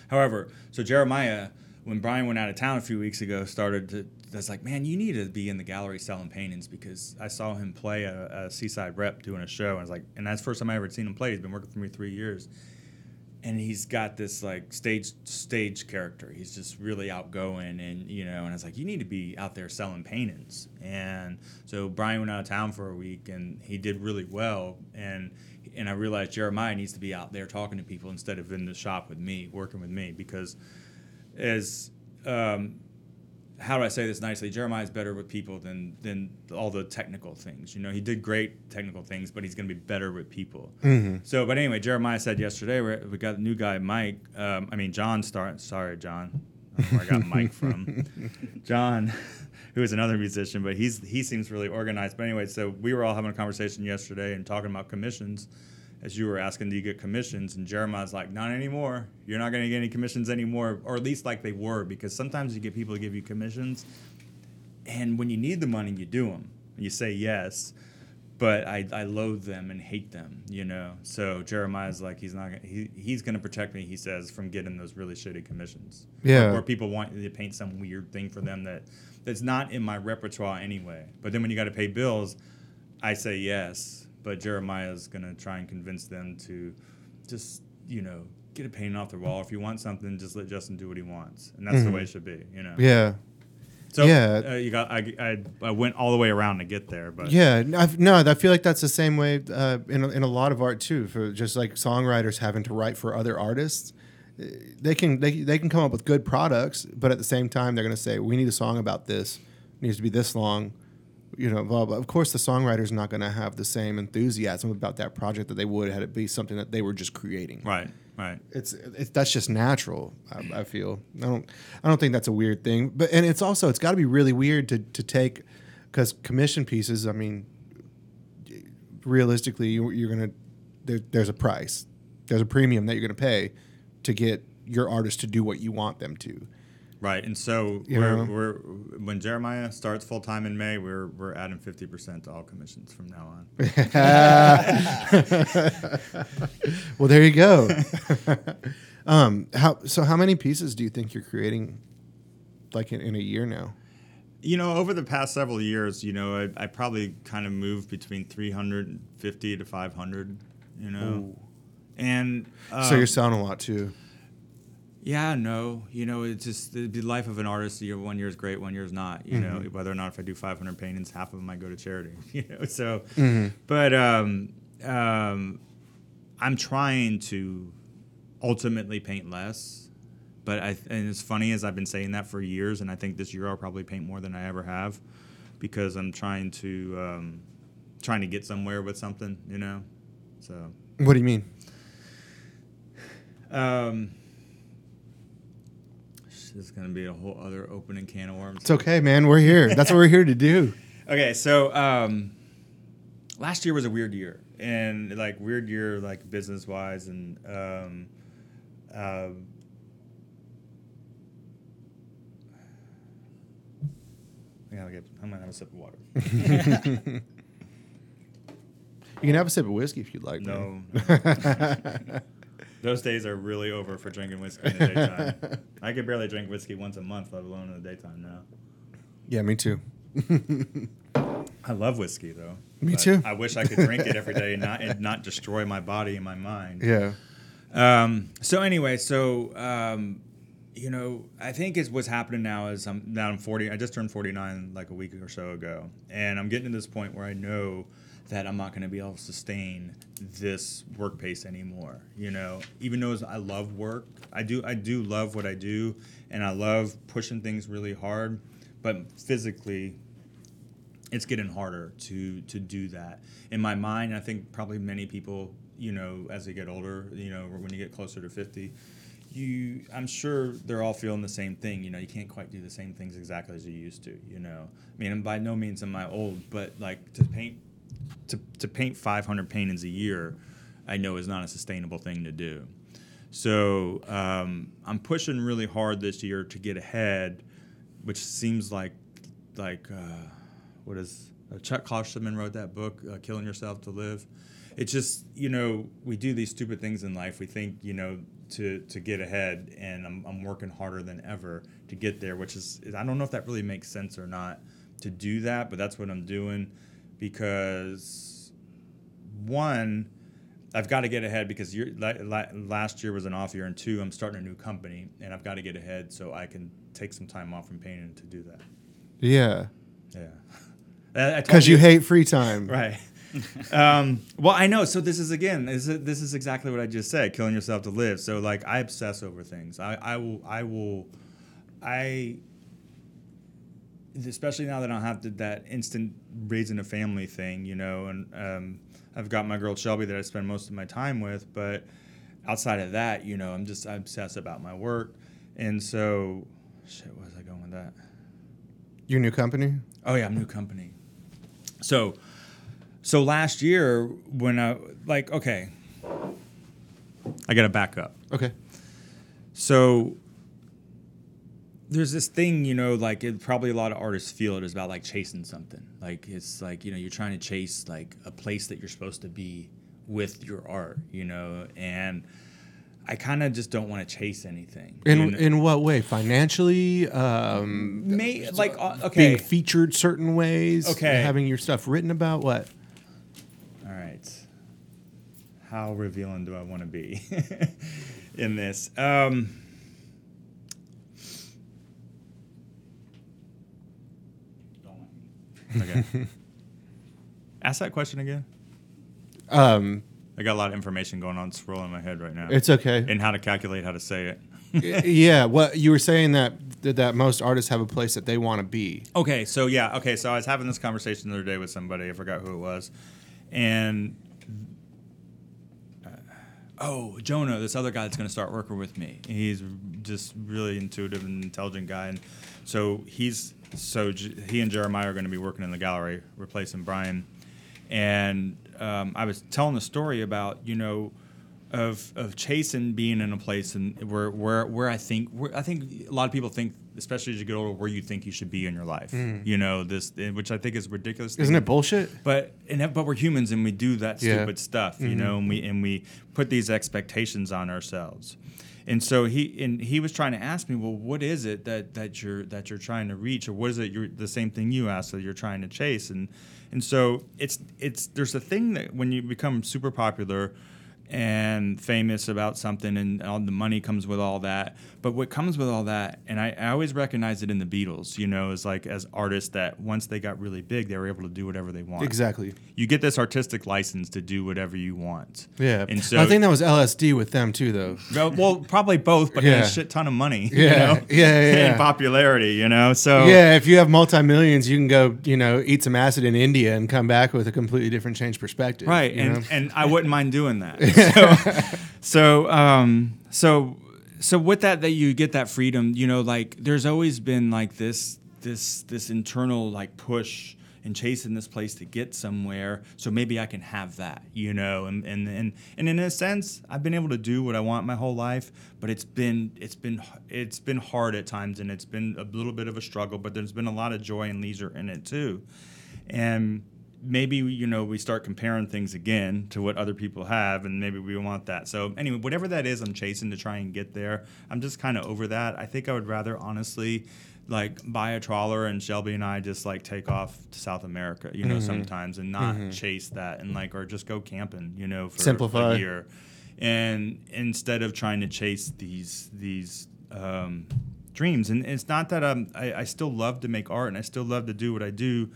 However, so Jeremiah, when Brian went out of town a few weeks ago, started to. That's like, man, you need to be in the gallery selling paintings because I saw him play a, a Seaside Rep doing a show. And I was like, and that's the first time I ever seen him play. He's been working for me three years, and he's got this like stage stage character. He's just really outgoing, and you know. And I was like, you need to be out there selling paintings. And so Brian went out of town for a week, and he did really well. And and I realized Jeremiah needs to be out there talking to people instead of in the shop with me, working with me, because as um, how do I say this nicely? Jeremiah's better with people than than all the technical things. You know, he did great technical things, but he's going to be better with people. So, but anyway, Jeremiah said yesterday we we got a new guy, Mike. Um, I mean, John. Start. Sorry, John. I don't know where I got Mike from. John, who is another musician, but he's he seems really organized. But anyway, so we were all having a conversation yesterday and talking about commissions. As you were asking, do you get commissions? And Jeremiah's like, not anymore. You're not going to get any commissions anymore, or at least like they were, because sometimes you get people to give you commissions, and when you need the money, you do them. You say yes, but I, I loathe them and hate them, you know. So Jeremiah's like, he's not gonna, he, he's going to protect me. He says from getting those really shitty commissions. Yeah. Or, where people want you to paint some weird thing for them that that's not in my repertoire anyway. But then when you got to pay bills, I say yes. But Jeremiah is going to try and convince them to just you know get a painting off the wall. If you want something, just let Justin do what he wants, and that's the way it should be, you know. Yeah. So Yeah. uh, you got I, I I went all the way around to get there, but Yeah, I've, no, I feel like that's the same way uh, in, a, in a lot of art too. For just like songwriters having to write for other artists, Uh, they can they, they can come up with good products, but at the same time they're going to say we need a song about this, it needs to be this long, you know. Blah, blah. Of course, the songwriter's not going to have the same enthusiasm about that project that they would had it be something that they were just creating. right, right. It's, it's that's just natural. I, I feel. I don't. I don't think that's a weird thing. But and it's also it's got to be really weird to to take because commission pieces. I mean, realistically, you, you're gonna there, there's a price. There's a premium that you're gonna pay to get your artist to do what you want them to. Right, and so You we're, know? we're when Jeremiah starts full time in May, we're we're adding fifty percent to all commissions from now on. Well, there you go. um, how so? How many pieces do you think you're creating, like in, in a year now? You know, over the past several years, you know, I, I probably kind of moved between three hundred and fifty to five hundred. You know, and so um, you're selling a lot too. Yeah, no. You know, it's just the, life of an artist. Know, one year is great, one year is not. You know, Mm-hmm. whether or not if I do 500 paintings, half of them might go to charity. You know, so, Mm-hmm. but um, um, I'm trying to ultimately paint less but I and it's funny as I've been saying that for years, and I think this year I'll probably paint more than I ever have, because I'm trying to um, trying to get somewhere with something, you know. So What do you mean? um, this is gonna be a whole other opening can of worms. It's okay, man. We're here. That's what we're here to do. Okay, so um, last year was a weird year, and like weird year, like business wise, and um, uh, I gotta get. I'm gonna have a sip of water. You can have a sip of whiskey if you'd like. No, man. those days are really over for drinking whiskey in the daytime. I could barely drink whiskey once a month, let alone in the daytime now. yeah, me too. I love whiskey though. Me too. I wish I could drink it every day and not and not destroy my body and my mind. Yeah. Um, so anyway, so um, you know, I think is what's happening now is I'm now I'm 40. I just turned 49 like a week or so ago, and I'm getting to this point where I know that I'm not going to be able to sustain this work pace anymore. You know, even though I love work, I do I do love what I do, and I love pushing things really hard, but physically it's getting harder to to do that. In my mind i think probably many people you know as they get older you know when you get closer to 50 you i'm sure they're all feeling the same thing you know? You can't quite do the same things exactly as you used to you know? I mean and by no means am i old but like to paint to, to paint 500 paintings a year i know is not a sustainable thing to do so um, i'm pushing really hard this year to get ahead which seems like like uh, what is uh, Chuck Klosterman wrote that book, uh, Killing Yourself to Live. It's just you know we do these stupid things in life. We think you know to to get ahead, and I'm, I'm working harder than ever to get there. Which is I don't know if that really makes sense or not to do that, but that's what I'm doing because one. I've got to get ahead because la, last year was an off year, and two, I'm starting a new company, and I've got to get ahead so I can take some time off from painting to do that. Yeah. Yeah. I- I told Because you hate free time. Right. um, well, I know. So this is again, this is, this is exactly what I just said: killing yourself to live. So like, I obsess over things. I, I will, I will, I. Especially now that I don't have to, that instant raising a family thing, you know, and um, I've got my girl Shelby that I spend most of my time with, but outside of that, you know, I'm just obsessed about my work, and so, shit, where was I going with that? Your new company? Oh yeah, I'm new company. So, so last year when I like okay, I got to back up. Okay. So there's this thing, you know, like it, probably a lot of artists feel it is about like chasing something. Like it's like you know you're trying to chase like a place that you're supposed to be with your art, you know, and I kind of just don't want to chase anything. you In know? in what way? Financially? Um, May, like uh, okay, Being featured certain ways? Okay. Having your stuff written about? What? All right. How revealing do I want to be in this? Um, okay. Ask that question again. Um, I got a lot of information going on swirling in my head right now. it's okay. and how to calculate how to say it. yeah. What you were saying that that most artists have a place that they want to be. Okay, so yeah, okay, so I was having this conversation the other day with somebody, I forgot who it was, and uh, oh, Jonah, this other guy that's going to start working with me. He's just really intuitive and intelligent guy, and so he's so J- he and Jeremiah are going to be working in the gallery, replacing Brian, and um, I was telling the story about you know. Of, of chasing being in a place and where where where I think where I think a lot of people think especially as you get older where you think you should be in your life you know this which I think is ridiculous Isn't it bullshit? but and but we're humans and we do that Yeah. stupid stuff, you know, and we and we put these expectations on ourselves. And so he and he was trying to ask me, well, what is it that that you're that you're trying to reach, or what is it you're the same thing you asked that you're trying to chase, and and so it's it's there's a thing that when you become super popular, and famous about something, and all the money comes with all that. But what comes with all that, and I, I always recognize it in the Beatles, you know, is like as artists that once they got really big, they were able to do whatever they want. Exactly. You get this artistic license to do whatever you want. Yeah. And so I think that was LSD with them too, though. well, well, probably both, but Yeah. a shit ton of money. Yeah, you know? yeah, yeah, yeah. and popularity, you know. So Yeah, if you have multi millions, you can go, you know, eat some acid in India and come back with a completely different changed perspective. right, and know? and I wouldn't mind doing that. So, so, um, so, so with that, that you get that freedom. You know, like there's always been like this, this, this internal like push and chasing this place to get somewhere. So maybe I can have that, you know, and and and and in a sense, I've been able to do what I want my whole life, but it's been it's been it's been hard at times, and it's been a little bit of a struggle. But there's been a lot of joy and leisure in it too, and maybe you know we start comparing things again to what other people have and maybe we want that. So anyway whatever that is i'm chasing to try and get there. I'm just kind of over that. I think i would rather honestly like buy a trawler and shelby and i just like take off to south america you know sometimes and not chase that and like or just go camping you know for Simplify. a year. And instead of trying to chase these these um, dreams. And it's not that I'm, I, I still love to make art and i still love to do what i do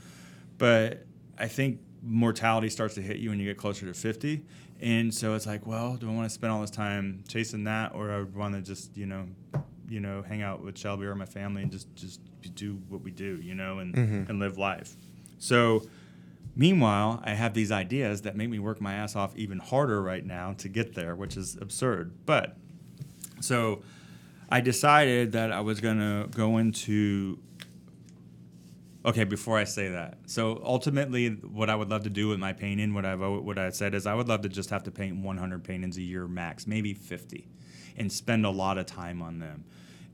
but I think mortality starts to hit you when you get closer to 50. And so it's like, well, do I want to spend all this time chasing that or I want to just, you know, you know, hang out with Shelby or my family and just just do what we do, you know, and mm-hmm. and live life. So meanwhile, I have these ideas that make me work my ass off even harder right now to get there, which is absurd. But so I decided that I was going to go into Okay, before I say that, so ultimately, what I would love to do with my painting, what I've what I said is, I would love to just have to paint 100 paintings a year max, maybe 50, and spend a lot of time on them,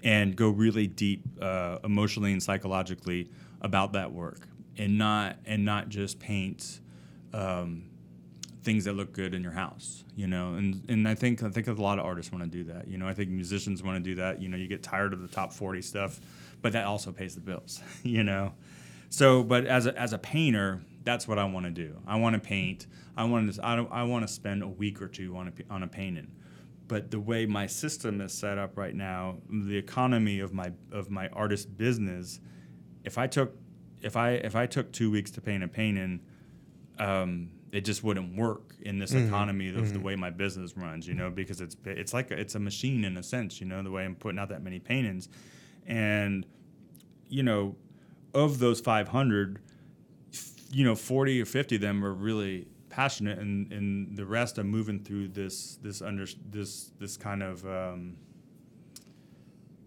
and go really deep, uh, emotionally and psychologically about that work, and not and not just paint um, things that look good in your house, you know. And and I think I think a lot of artists want to do that. You know, I think musicians want to do that. You know, you get tired of the top 40 stuff, but that also pays the bills, you know. So, but as a, as a painter, that's what I want to do. I want to paint. I want to I, don't, I want to spend a week or two on a on a painting. But the way my system is set up right now, the economy of my of my artist business, if I took if I if I took two weeks to paint a painting, um, it just wouldn't work in this economy of the way my business runs. You know, because it's it's like a, it's a machine in a sense. You know, the way I'm putting out that many paintings, and you know, of those 500, you know, 40 or 50 of them are really passionate, and, and the rest are moving through this this under this this kind of um,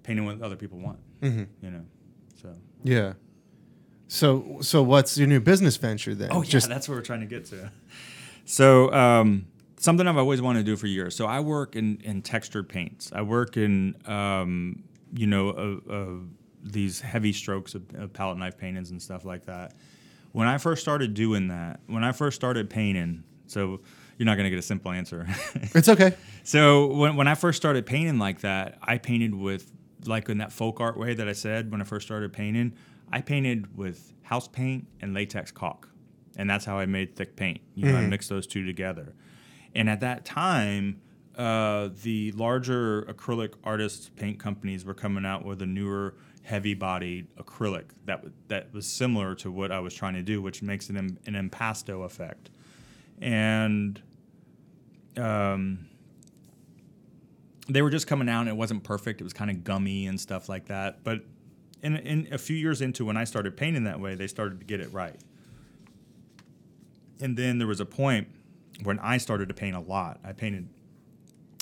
painting what other people want. You know, so. yeah. So, so what's your new business venture then? Oh yeah, that's what we're trying to get to. So um, something I've always wanted to do for years. So I work in, in textured paints. I work in um, you know uh, uh, these heavy strokes of, of palette knife paintings and stuff like that. When I first started doing that, when I first started painting, so you're not gonna get a simple answer. it's okay. So when, when I first started painting like that, I painted with like in that folk art way that I said when I first started painting. I painted with house paint and latex caulk, and that's how I made thick paint. You know, I mm. mixed those two together. And at that time, uh, the larger acrylic artist paint companies were coming out with a newer, heavy-bodied acrylic that w- that was similar to what I was trying to do, which makes an, an impasto effect. And um, they were just coming out and it wasn't perfect. It was kind of gummy and stuff like that. But in, in a few years into when I started painting that way, they started to get it right. And then there was a point when I started to paint a lot. I painted.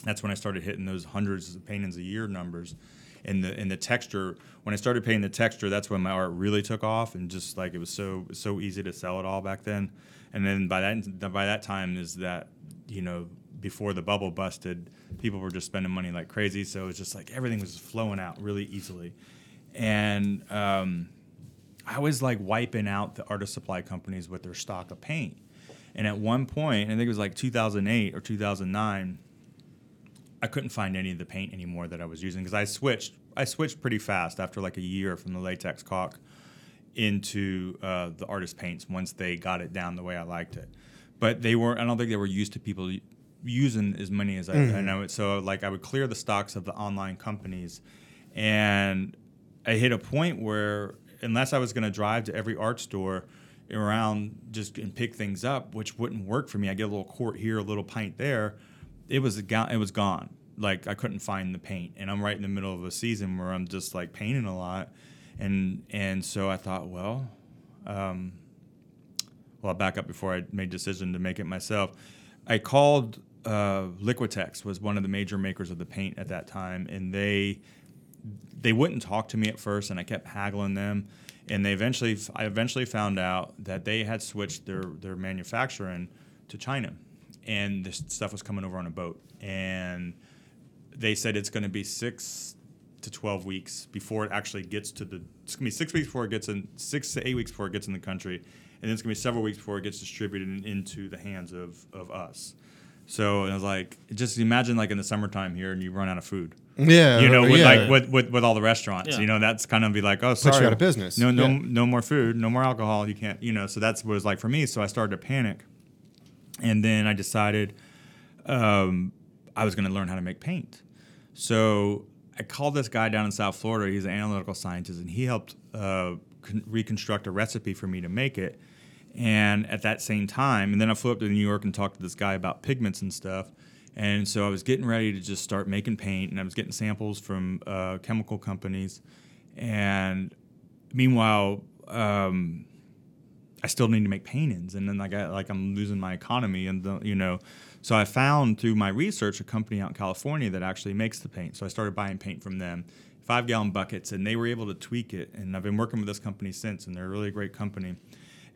That's when I started hitting those hundreds of paintings a year numbers. And the and the texture. When I started painting the texture, that's when my art really took off, and just like it was so so easy to sell it all back then. And then by that by that time is that you know before the bubble busted, people were just spending money like crazy. So it's just like everything was flowing out really easily. And um, I was like wiping out the artist supply companies with their stock of paint. And at one point, I think it was like 2008 or 2009, I couldn't find any of the paint anymore that I was using because I switched. I switched pretty fast after like a year from the latex caulk into uh, the artist paints once they got it down the way I liked it. But they were. I don't think they were used to people using as many as I, I know it. So like I would clear the stocks of the online companies, and I hit a point where unless I was going to drive to every art store around just and pick things up, which wouldn't work for me. I get a little quart here, a little pint there. It was it was gone. Like I couldn't find the paint, and I'm right in the middle of a season where I'm just like painting a lot, and and so I thought, well, um, well, I'll back up before I made decision to make it myself. I called uh, Liquitex was one of the major makers of the paint at that time, and they they wouldn't talk to me at first, and I kept haggling them. And they eventually, I eventually found out that they had switched their their manufacturing to China, and this stuff was coming over on a boat. And they said it's going to be six to twelve weeks before it actually gets to the. It's going to be six weeks before it gets in, six to eight weeks before it gets in the country, and then it's going to be several weeks before it gets distributed into the hands of of us. So I was like, just imagine like in the summertime here, and you run out of food Yeah, you know, with yeah. like with, with with all the restaurants, Yeah. you know, that's kind of be like, oh, Puts you sorry, out of business. No, no, Yeah. no more food, no more alcohol. You can't, you know. So that's what it was like for me. So I started to panic, and then I decided um, I was going to learn how to make paint. So I called this guy down in South Florida. He's an analytical scientist, and he helped uh, con- reconstruct a recipe for me to make it. And at that same time, and then I flew up to New York and talked to this guy about pigments and stuff. And so I was getting ready to just start making paint, and I was getting samples from uh, chemical companies. And meanwhile, um, I still need to make paintings, and then like I like I'm losing my economy, and the, you know, so I found through my research a company out in California that actually makes the paint. So I started buying paint from them, five gallon buckets, and they were able to tweak it. And I've been working with this company since, and they're a really great company.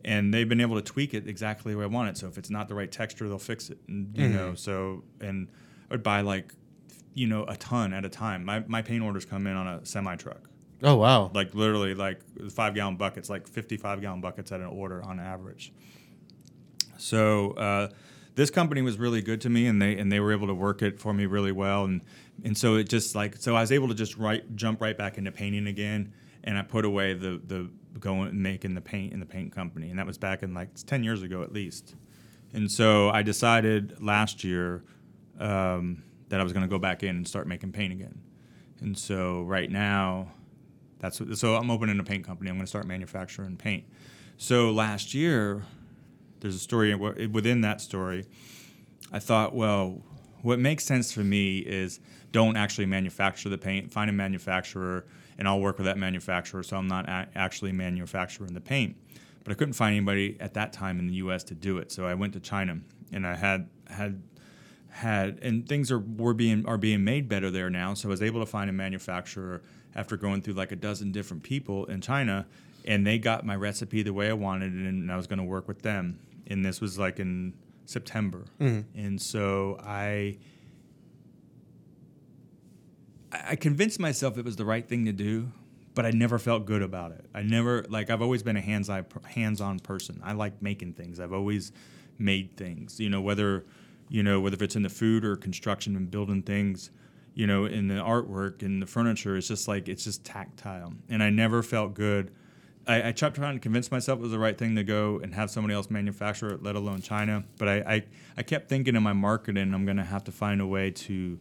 And they've been able to tweak it exactly the way I want it. So if it's not the right texture, they'll fix it. And, you know, mm-hmm. so and I would buy like, you know, a ton at a time. My my paint orders come in on a semi truck Oh wow. like literally like five gallon buckets, like 55 gallon buckets at an order on average. So uh, this company was really good to me, and they and they were able to work it for me really well, and and so it just like so I was able to just right jump right back into painting again, and I put away the the going making the paint in the paint company, and that was back in like 10 years ago at least, and so I decided last year um, that I was going to go back in and start making paint again, and so right now that's what, so I'm opening a paint company. I'm going to start manufacturing paint. So last year, there's a story within that story. I thought, well, what makes sense for me is don't actually manufacture the paint. Find a manufacturer, and I'll work with that manufacturer. So I'm not a- actually manufacturing the paint. But I couldn't find anybody at that time in the U.S. to do it. So I went to China, and I had had had and things are were being are being made better there now. So I was able to find a manufacturer after going through like a dozen different people in China, and they got my recipe the way I wanted it, and I was going to work with them. And this was like in September, mm-hmm. and so I. I convinced myself it was the right thing to do, but I never felt good about it. I never like I've always been a hands-on hands-on person. I like making things. I've always made things. You know, whether you know whether it's in the food or construction and building things, you know, in the artwork and the furniture, it's just like it's just tactile. And I never felt good. I, I kept trying to convince myself it was the right thing to go and have somebody else manufacture it, let alone China. But I, I, I kept thinking in my marketing, I'm going to have to find a way to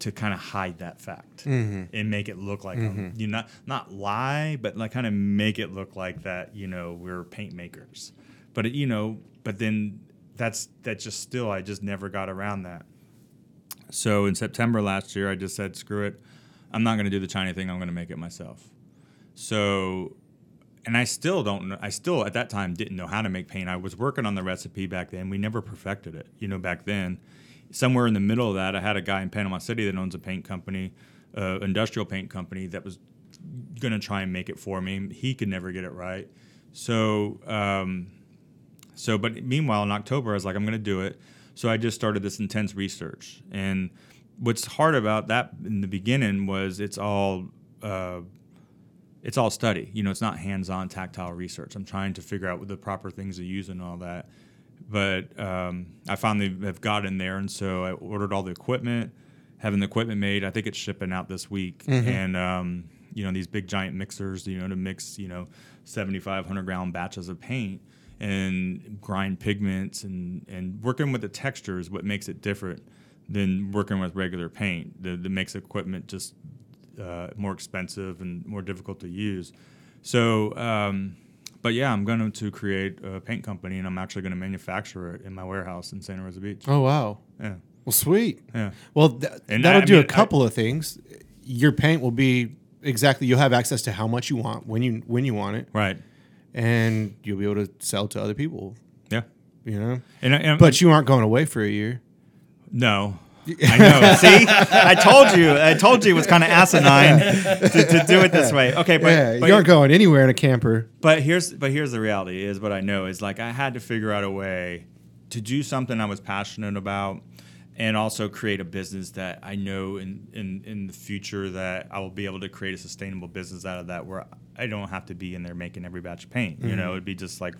to kind of hide that fact mm-hmm. and make it look like I'm- mm-hmm. you not not lie, but like kind of make it look like that you know we're paint makers. But it, you know, but then that's that just still I just never got around that. So in September last year, I just said screw it, I'm not going to do the China thing. I'm going to make it myself. So. And I still don't know. I still at that time didn't know how to make paint. I was working on the recipe back then. We never perfected it, you know, back then somewhere in the middle of that, I had a guy in Panama City that owns a paint company, uh, industrial paint company, that was going to try and make it for me. He could never get it right. So, um, so, but meanwhile, in October, I was like, I'm going to do it. So I just started this intense research. And what's hard about that in the beginning was it's all. Uh, it's all study. You know, it's not hands-on tactile research. I'm trying to figure out what the proper things to use and all that. But um, I finally have got in there, and so I ordered all the equipment, having the equipment made. I think it's shipping out this week, and um, you know these big giant mixers, you know, to mix you know 7,500 gallon batches of paint. And grind pigments and and working with the texture is what makes it different than working with regular paint. That, that makes equipment just uh, more expensive and more difficult to use. So. Um, but yeah, I'm going to create a paint company, and I'm actually going to manufacture it in my warehouse in Santa Rosa Beach. Oh wow. Yeah, Well, sweet. yeah. Well, th- that'll I- I do mean, a couple of things. Your paint will be exactly. You'll have access to how much you want when you when you want it, Right. And you'll be able to sell to other people. Yeah. You know. And, I- and But you aren't going away for a year. no. I know. See, I told you. I told you it was kind of asinine to, to do it this way. Okay, but yeah, but, you aren't going anywhere in a camper. but here's but here's the reality is what I know is like I had to figure out a way to do something I was passionate about and also create a business that I know in, in, in the future that I will be able to create a sustainable business out of that where I don't have to be in there making every batch of paint. You know, it'd be just like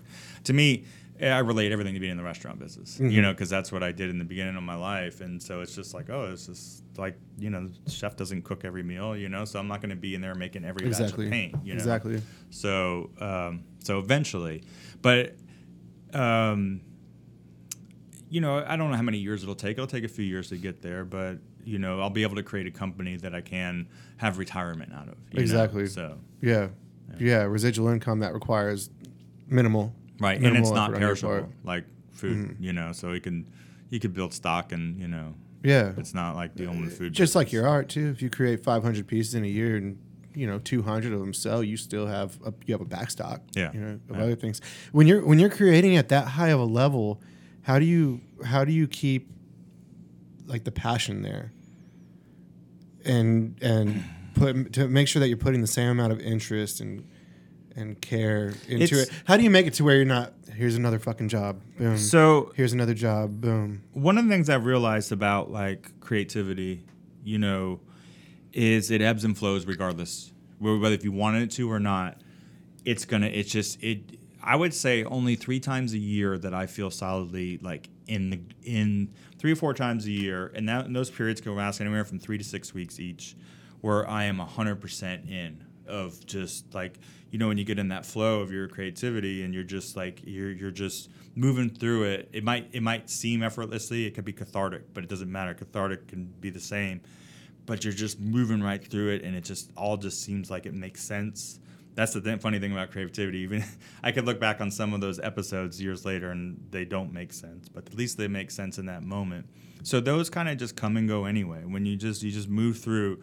to me, I relate everything to being in the restaurant business, you know, because that's what I did in the beginning of my life. And so it's just like, oh, it's just like, you know, the chef doesn't cook every meal, you know, so I'm not going to be in there making every Exactly. batch of paint, you know. Exactly. So, um, so eventually, but, um, you know, I don't know how many years it'll take. It'll take a few years to get there, but you know, I'll be able to create a company that I can have retirement out of. you know? Exactly. So, Yeah. Yeah, Residual income that requires minimal. right, and it's not effort on your perishable like food. Mm-hmm. You know, so he can he could build stock, and you know, Yeah, it's not like dealing with food. just like your art too. If you create 500 pieces in a year and you know 200 of them sell, you still have a, you have a backstock. Yeah. you know of Yeah. other things. When you're when you're creating at that high of a level, how do you how do you keep like the passion there? And and put to make sure that you're putting the same amount of interest and and care into It's- it. How do you make it to where you're not? Here's another fucking job. Boom. So here's another job. Boom. one of the things I've realized about like creativity, you know, is it ebbs and flows regardless. Whether if you wanted it to or not, it's gonna. It's just it. I would say only three times a year that I feel solidly like in the in three or four times a year, and that and those periods can last anywhere from three to six weeks each, where I am hundred percent in of just like you know when you get in that flow of your creativity and you're just like you're you're just moving through it. It might it might seem effortlessly. It could be cathartic, but it doesn't matter. Cathartic can be the same but you're just moving right through it and it just all just seems like it makes sense that's the th- funny thing about creativity even i could look back on some of those episodes years later and they don't make sense but at least they make sense in that moment so those kind of just come and go anyway when you just you just move through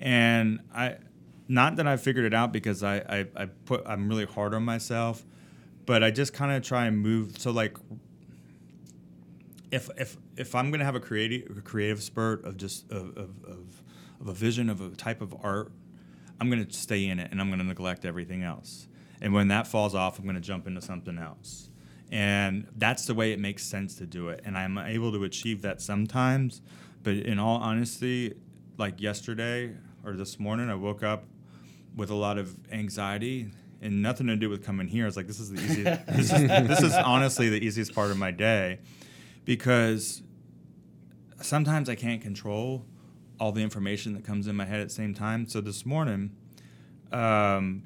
and i not that i figured it out because i i, I put i'm really hard on myself but i just kind of try and move so like if if if I'm gonna have a creative a creative spurt of just of, of, of, of a vision of a type of art, I'm gonna stay in it and I'm gonna neglect everything else. And when that falls off, I'm gonna jump into something else. And that's the way it makes sense to do it. And I'm able to achieve that sometimes. But in all honesty, like yesterday or this morning, I woke up with a lot of anxiety and nothing to do with coming here. It's like this is the easiest. this, is, this is honestly the easiest part of my day because sometimes I can't control all the information that comes in my head at the same time. So this morning, um,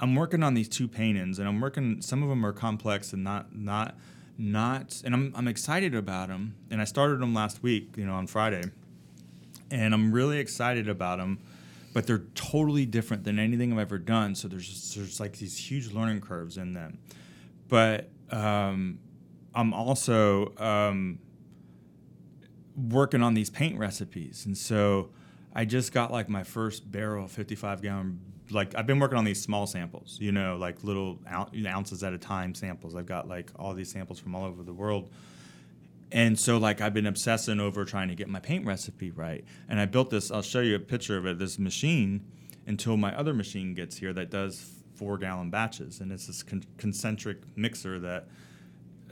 I'm working on these two paintings, and I'm working. Some of them are complex and not not not, and I'm I'm excited about them. And I started them last week, you know, on Friday, and I'm really excited about them. But they're totally different than anything I've ever done. So there's there's like these huge learning curves in them. But um, I'm also um, working on these paint recipes, and so I just got like my first barrel, 55 gallon. Like I've been working on these small samples, you know, like little ounces at a time samples. I've got like all these samples from all over the world, and so like I've been obsessing over trying to get my paint recipe right. And I built this. I'll show you a picture of it. This machine until my other machine gets here that does four gallon batches, and it's this con- concentric mixer that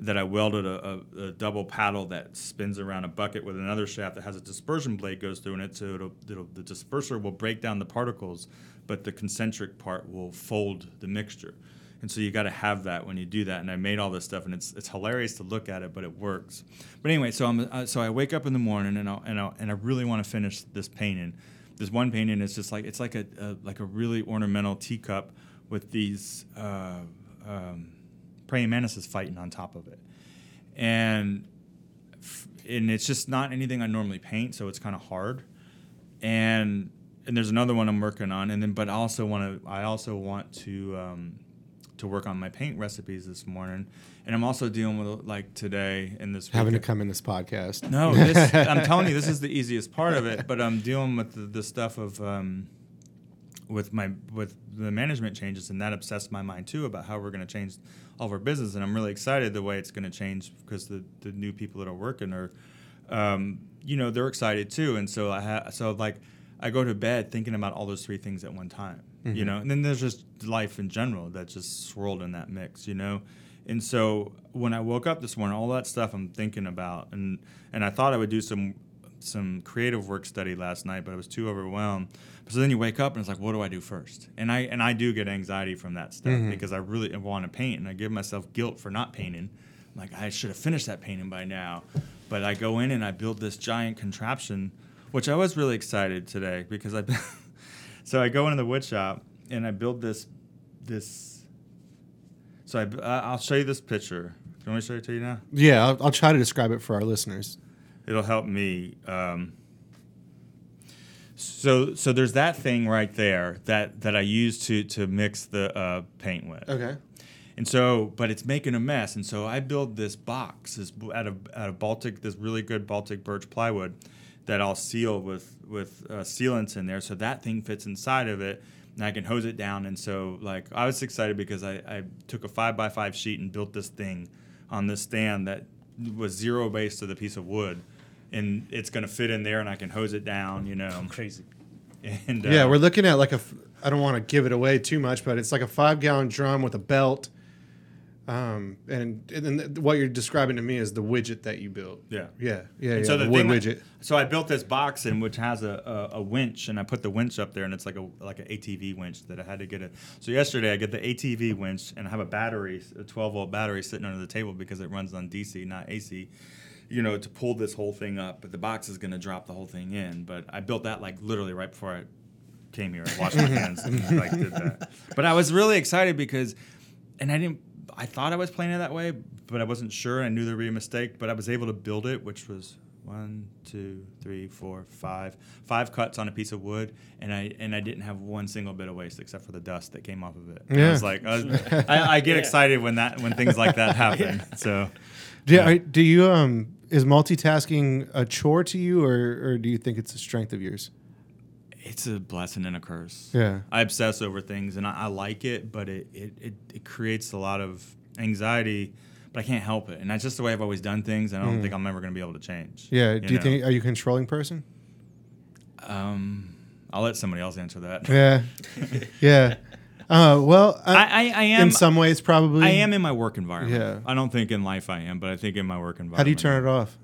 that I welded a, a, a double paddle that spins around a bucket with another shaft that has a dispersion blade goes through in it, so it'll, it'll, the disperser will break down the particles, but the concentric part will fold the mixture. And so you got to have that when you do that. And I made all this stuff, and it's, it's hilarious to look at it, but it works. But anyway, so I'm uh, so I wake up in the morning, and I and I, and I really want to finish this painting. This one painting is just like it's like a, a like a really ornamental teacup with these. Uh, um, praying mantises fighting on top of it, and and it's just not anything I normally paint, so it's kind of hard. And and there's another one I'm working on, and then but I also want to I also want to um, to work on my paint recipes this morning, and I'm also dealing with like today and this Having to come in this podcast. no, this, I'm telling you, this is the easiest part of it. But I'm dealing with the, the stuff of um, with my with the management changes, and that obsessed my mind too about how we're going to change all of our business. And I'm really excited the way it's going to change because the the new people that are working are, um, you know, they're excited too. And so I ha- so like I go to bed thinking about all those three things at one time, you mm-hmm. know. And then there's just life in general that just swirled in that mix, you know. And so when I woke up this morning, all that stuff I'm thinking about, and and I thought I would do some some creative work study last night, but I was too overwhelmed. So then you wake up and it's like, what do I do first? And I and I do get anxiety from that stuff mm-hmm. because I really want to paint, and I give myself guilt for not painting. I'm like I should have finished that painting by now, but I go in and I build this giant contraption, which I was really excited today because I. so I go into the wood shop and I build this this. So I, I'll show you this picture. Do you want me to show it to you now? Yeah, I'll, I'll try to describe it for our listeners. it'll help me. Um, so so there's that thing right there that that I use to to mix the uh, paint with. Okay. And so, but it's making a mess. And so I build this box this out of out of Baltic, this really good Baltic birch plywood that I'll seal with with uh, sealants in there, so that thing fits inside of it, and I can hose it down. And so, like, I was excited because I, I took a five by five sheet and built this thing on this stand that was zero base to the piece of wood, and it's gonna fit in there, and I can hose it down, you know. Crazy. And Yeah, uh, we're looking at like a. f- I don't want to give it away too much, but it's like a five gallon drum with a belt. Um, and and then what you're describing to me is the widget that you built. Yeah. Yeah. Yeah. Yeah so the, the wood widget. so I built this box in which has a, a, a winch, and I put the winch up there, and it's like a like an ATV winch that I had to get it. So yesterday I get the ATV winch, and I have a battery, a 12 volt battery, sitting under the table because it runs on DC, not AC. You know, to pull this whole thing up, but the box is going to drop the whole thing in. But I built that like literally right before I came here. I washed my hands and like did that. But I was really excited because, and I didn't. I thought I was playing it that way, but I wasn't sure. I knew there'd be a mistake, but I was able to build it, which was one, two, three, four, five, five cuts on a piece of wood, and I and I didn't have one single bit of waste except for the dust that came off of it. And I was like, I, was, I, I get excited when that when things like that happen. So. Do, are- do you um is multitasking a chore to you, or or do you think it's a strength of yours? It's a blessing and a curse. Yeah. I obsess over things and I, I like it, but it, it, it, it creates a lot of anxiety, but I can't help it. And that's just the way I've always done things. And I don't think I'm ever going to be able to change. Mm. Yeah. Do you know? think are you a controlling person? Um, I'll let somebody else answer that. Yeah. yeah. Uh, well, I, I, I am. in some ways probably. I am in my work environment. Yeah. I don't think in life I am, but I think in my work environment. How do you turn it off?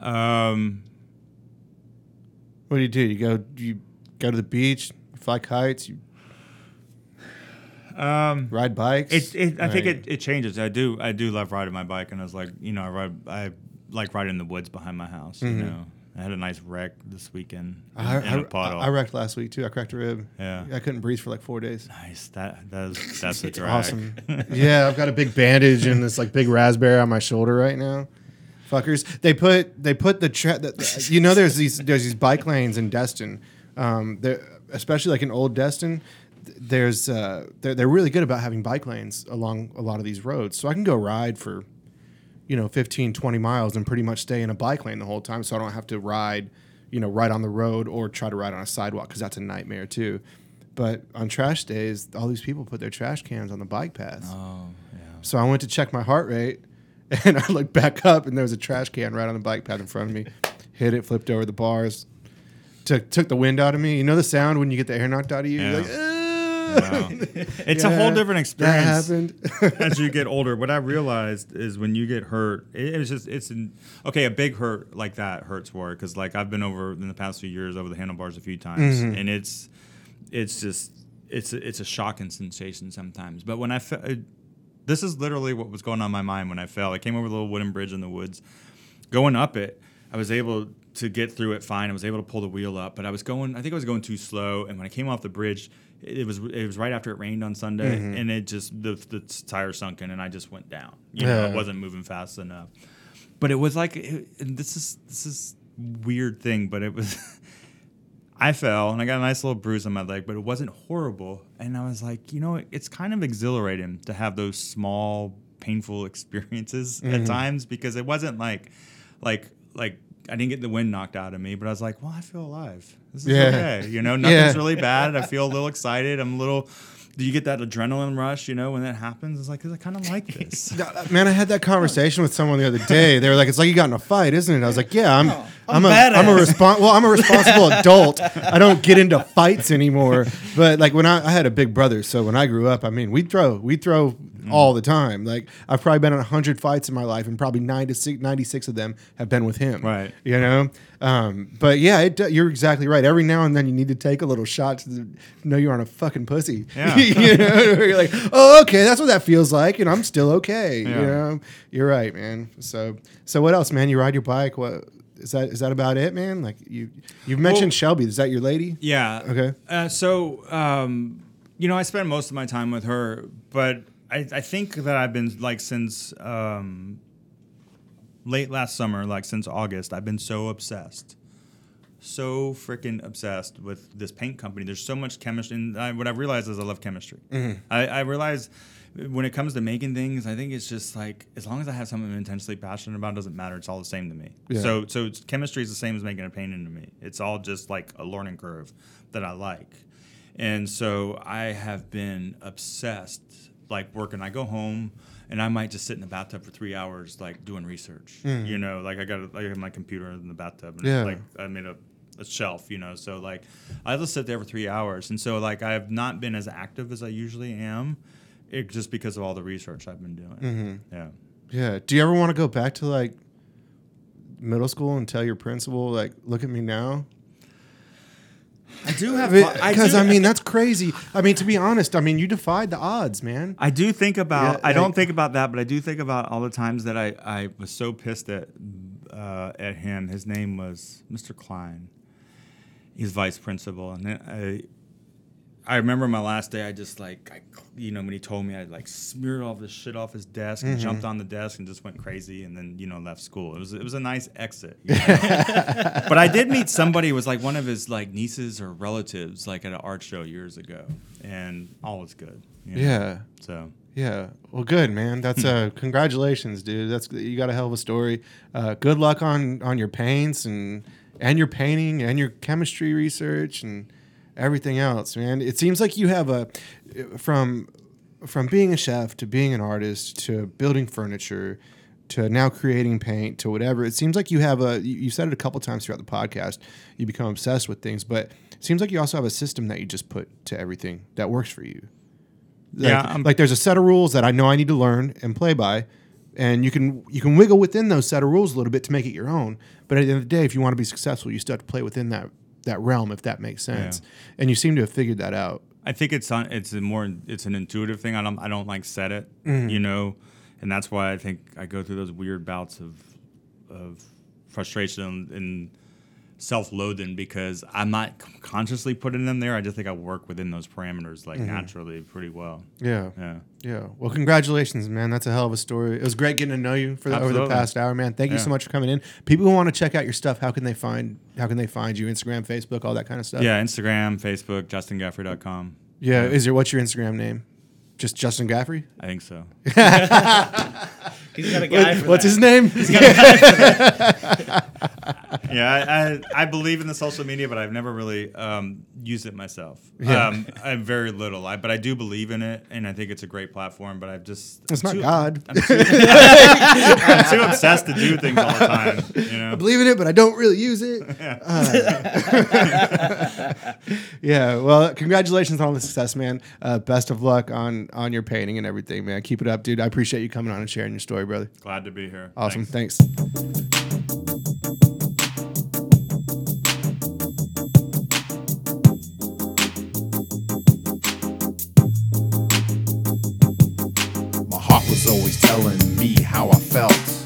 Um, What do you do? You go you go to the beach, you fly kites, you um, ride bikes. It, it, I think it, it changes. I do I do love riding my bike, and I was like, you know, I ride I like riding in the woods behind my house. You know, I had a nice wreck this weekend in, I, in a I, puddle. I wrecked last week too. I cracked a rib. Yeah. I couldn't breathe for like four days. nice. That that's that's a drag. awesome. yeah, I've got a big bandage and this like big raspberry on my shoulder right now. Fuckers, they put they put the, tra- the you know there's these there's these bike lanes in Destin, um, especially like in old Destin. There's uh, they're, they're really good about having bike lanes along a lot of these roads, so I can go ride for, you know, 15, 20 miles and pretty much stay in a bike lane the whole time, so I don't have to ride, you know, right on the road or try to ride on a sidewalk because that's a nightmare too. But on trash days, all these people put their trash cans on the bike paths. Oh yeah. So I went to check my heart rate, and I looked back up, and there was a trash can right on the bike path in front of me. Hit it, flipped over the bars, took took the wind out of me. You know the sound when you get the air knocked out of you. You're like. Wow. It's a whole Yeah, different That experience. happened. as you get older, what I realized is when you get hurt, it, it's just it's an, okay. A big hurt like that hurts more because like I've been over in the past few years over the handlebars a few times, Mm-hmm. and it's it's just it's a, it's a shocking sensation sometimes. But when I felt this is literally what was going on in my mind when I fell. I came over a little wooden bridge in the woods, going up it. I was able to get through it fine. I was able to pull the wheel up, but I was going. I think I was going too slow. And when I came off the bridge, it was it was right after it rained on Sunday, Mm-hmm. and it just the the tire sunk in, and I just went down. You know, Yeah. it wasn't moving fast enough. But it was like, it, and this is this is weird thing, but it was. I fell and I got a nice little bruise on my leg, but it wasn't horrible. And I was like, you know, it's kind of exhilarating to have those small, painful experiences Mm-hmm. at times because it wasn't like, like, like I didn't get the wind knocked out of me, but I was like, well, I feel alive. This is Yeah. okay. You know, nothing's Yeah. really bad. I feel a little excited. I'm a little. Do you get that adrenaline rush? You know, when that happens, it's like because I kind of like this. Man, I had that conversation with someone the other day. They were like, "It's like you got in a fight, isn't it?" I was like, "Yeah, I'm, I'm, a, I'm a respon- Well, I'm a responsible adult. I don't get into fights anymore. But like when I, I had a big brother, so when I grew up, I mean, we throw, we throw mm. all the time. Like I've probably been in hundred fights in my life, and probably 96, 96 of them have been with him. Right. You know. Um, but yeah, it, you're exactly right. Every now and then, you need to take a little shot to know you aren't a fucking pussy. Yeah. you know, you're like, oh, okay, that's what that feels like, and I'm still okay. You Yeah. know, you're right, man. So, so what else, man? You ride your bike. What is that? Is that about it, man? Like you, you've mentioned Well- Shelby. Is that your lady? Yeah. Okay. Uh, so, um, you know, I spend most of my time with her, but I, I think that I've been like since um, late last summer, like since August, I've been so obsessed. So freaking obsessed with this paint company. There's so much chemistry. And I, what I've realized is I love chemistry. Mm-hmm. I, I realize when it comes to making things, I think it's just like as long as I have something I'm intensely passionate about, it doesn't matter. It's all the same to me. Yeah. So so it's, chemistry is the same as making a painting to me. It's all just like a learning curve that I like. And so I have been obsessed, like working. I go home and I might just sit in the bathtub for three hours, like doing research. Mm. You know, like I got I have my computer in the bathtub, and Yeah. like I made a, a shelf. You know, so like I just sit there for three hours, and so like I have not been as active as I usually am, it, just because of all the research I've been doing. Mm-hmm. Yeah. Yeah. Do you ever want to go back to like middle school and tell your principal, like, look at me now? I do have Because I, mean, that's crazy. I mean, to be honest, I mean, you defied the odds, man. I do think about. Yeah, I don't think about that, but I do think about all the times that I, I was so pissed at uh, at him. His name was Mr. Klein. He's vice principal, and then I I remember my last day. I just like I, you know when he told me I like smeared all this shit off his desk and jumped on the desk and just went crazy, and then you know left school. It was it was a nice exit. you know? but I did meet somebody who was like one of his like nieces or relatives like at an art show years ago, and all was good. you know? Yeah. So Yeah. Well, good, man. That's uh, congratulations, dude. That's you got a hell of a story. Uh, good luck on on your paints and and your painting and your chemistry research and everything else, man. It seems like you have a from from being a chef to being an artist to building furniture to now creating paint to whatever. It seems like you have a you said it a couple times throughout the podcast. You become obsessed with things, but it seems like you also have a system that you just put to everything that works for you. Like, Yeah, I'm- like there's a set of rules that I know I need to learn and play by, and you can you can wiggle within those set of rules a little bit to make it your own. But at the end of the day, if you want to be successful, you still have to play within that that realm, if that makes sense. And you seem to have figured that out. I think it's on, it's a more it's an intuitive thing. I don't I don't like set it, Mm-hmm. you know, and that's why I think I go through those weird bouts of of frustration and, and self-loathing because I'm not consciously putting them there. I just think I work within those parameters like mm-hmm. naturally pretty well. Yeah. Yeah. Yeah. Well, congratulations, man. That's a hell of a story. It was great getting to know you for the, over the past hour, man. Thank you so much for coming in. People who want to check out your stuff, how can they find how can they find you? Instagram, Facebook, all that kind of stuff. Yeah, Instagram, Facebook, justingaffrey.com. Yeah. Is your what's your Instagram name? Just Justin Gaffrey? I think so. He's got a guy for What's that. his name? yeah, I, I, I believe in the social media, but I've never really um, used it myself. Yeah. Um, I'm very little, I, but I do believe in it, and I think it's a great platform. But I've just It's not too- God. I'm too, I'm too obsessed to do things all the time. You know, I believe in it, but I don't really use it. Uh, yeah. Well, congratulations on the success, man. Uh, best of luck on on your painting and everything, man. Keep it up, dude. I appreciate you coming on and sharing your story, brother. glad to be here. Awesome. Thanks. Thanks. Telling me how I felt.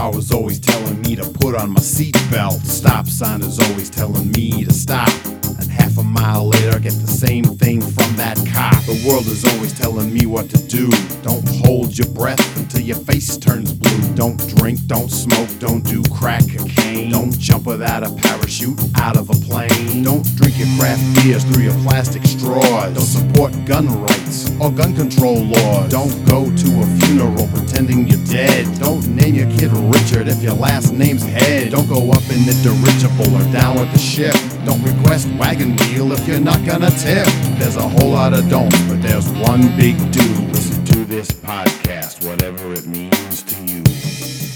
My car was always telling me to put on my seatbelt. Stop sign is always telling me to stop. And half a mile later, get the same thing from that cop. The world is always telling me what to do. Don't hold your breath until your face turns blue. Don't drink, don't smoke, don't do crack cocaine. Don't jump without a parachute out of a plane. Don't drink your craft beers through your plastic straws. Don't support gun rights or gun control laws. Don't go to a funeral pretending you're dead. Don't name your kid Richard if your last name's Head. Don't go up in the dirigible or down with the ship. Don't request wagon wheel if you're not gonna tip. There's a whole lot of don'ts, but there's one big do. Listen to this podcast, whatever it means to you.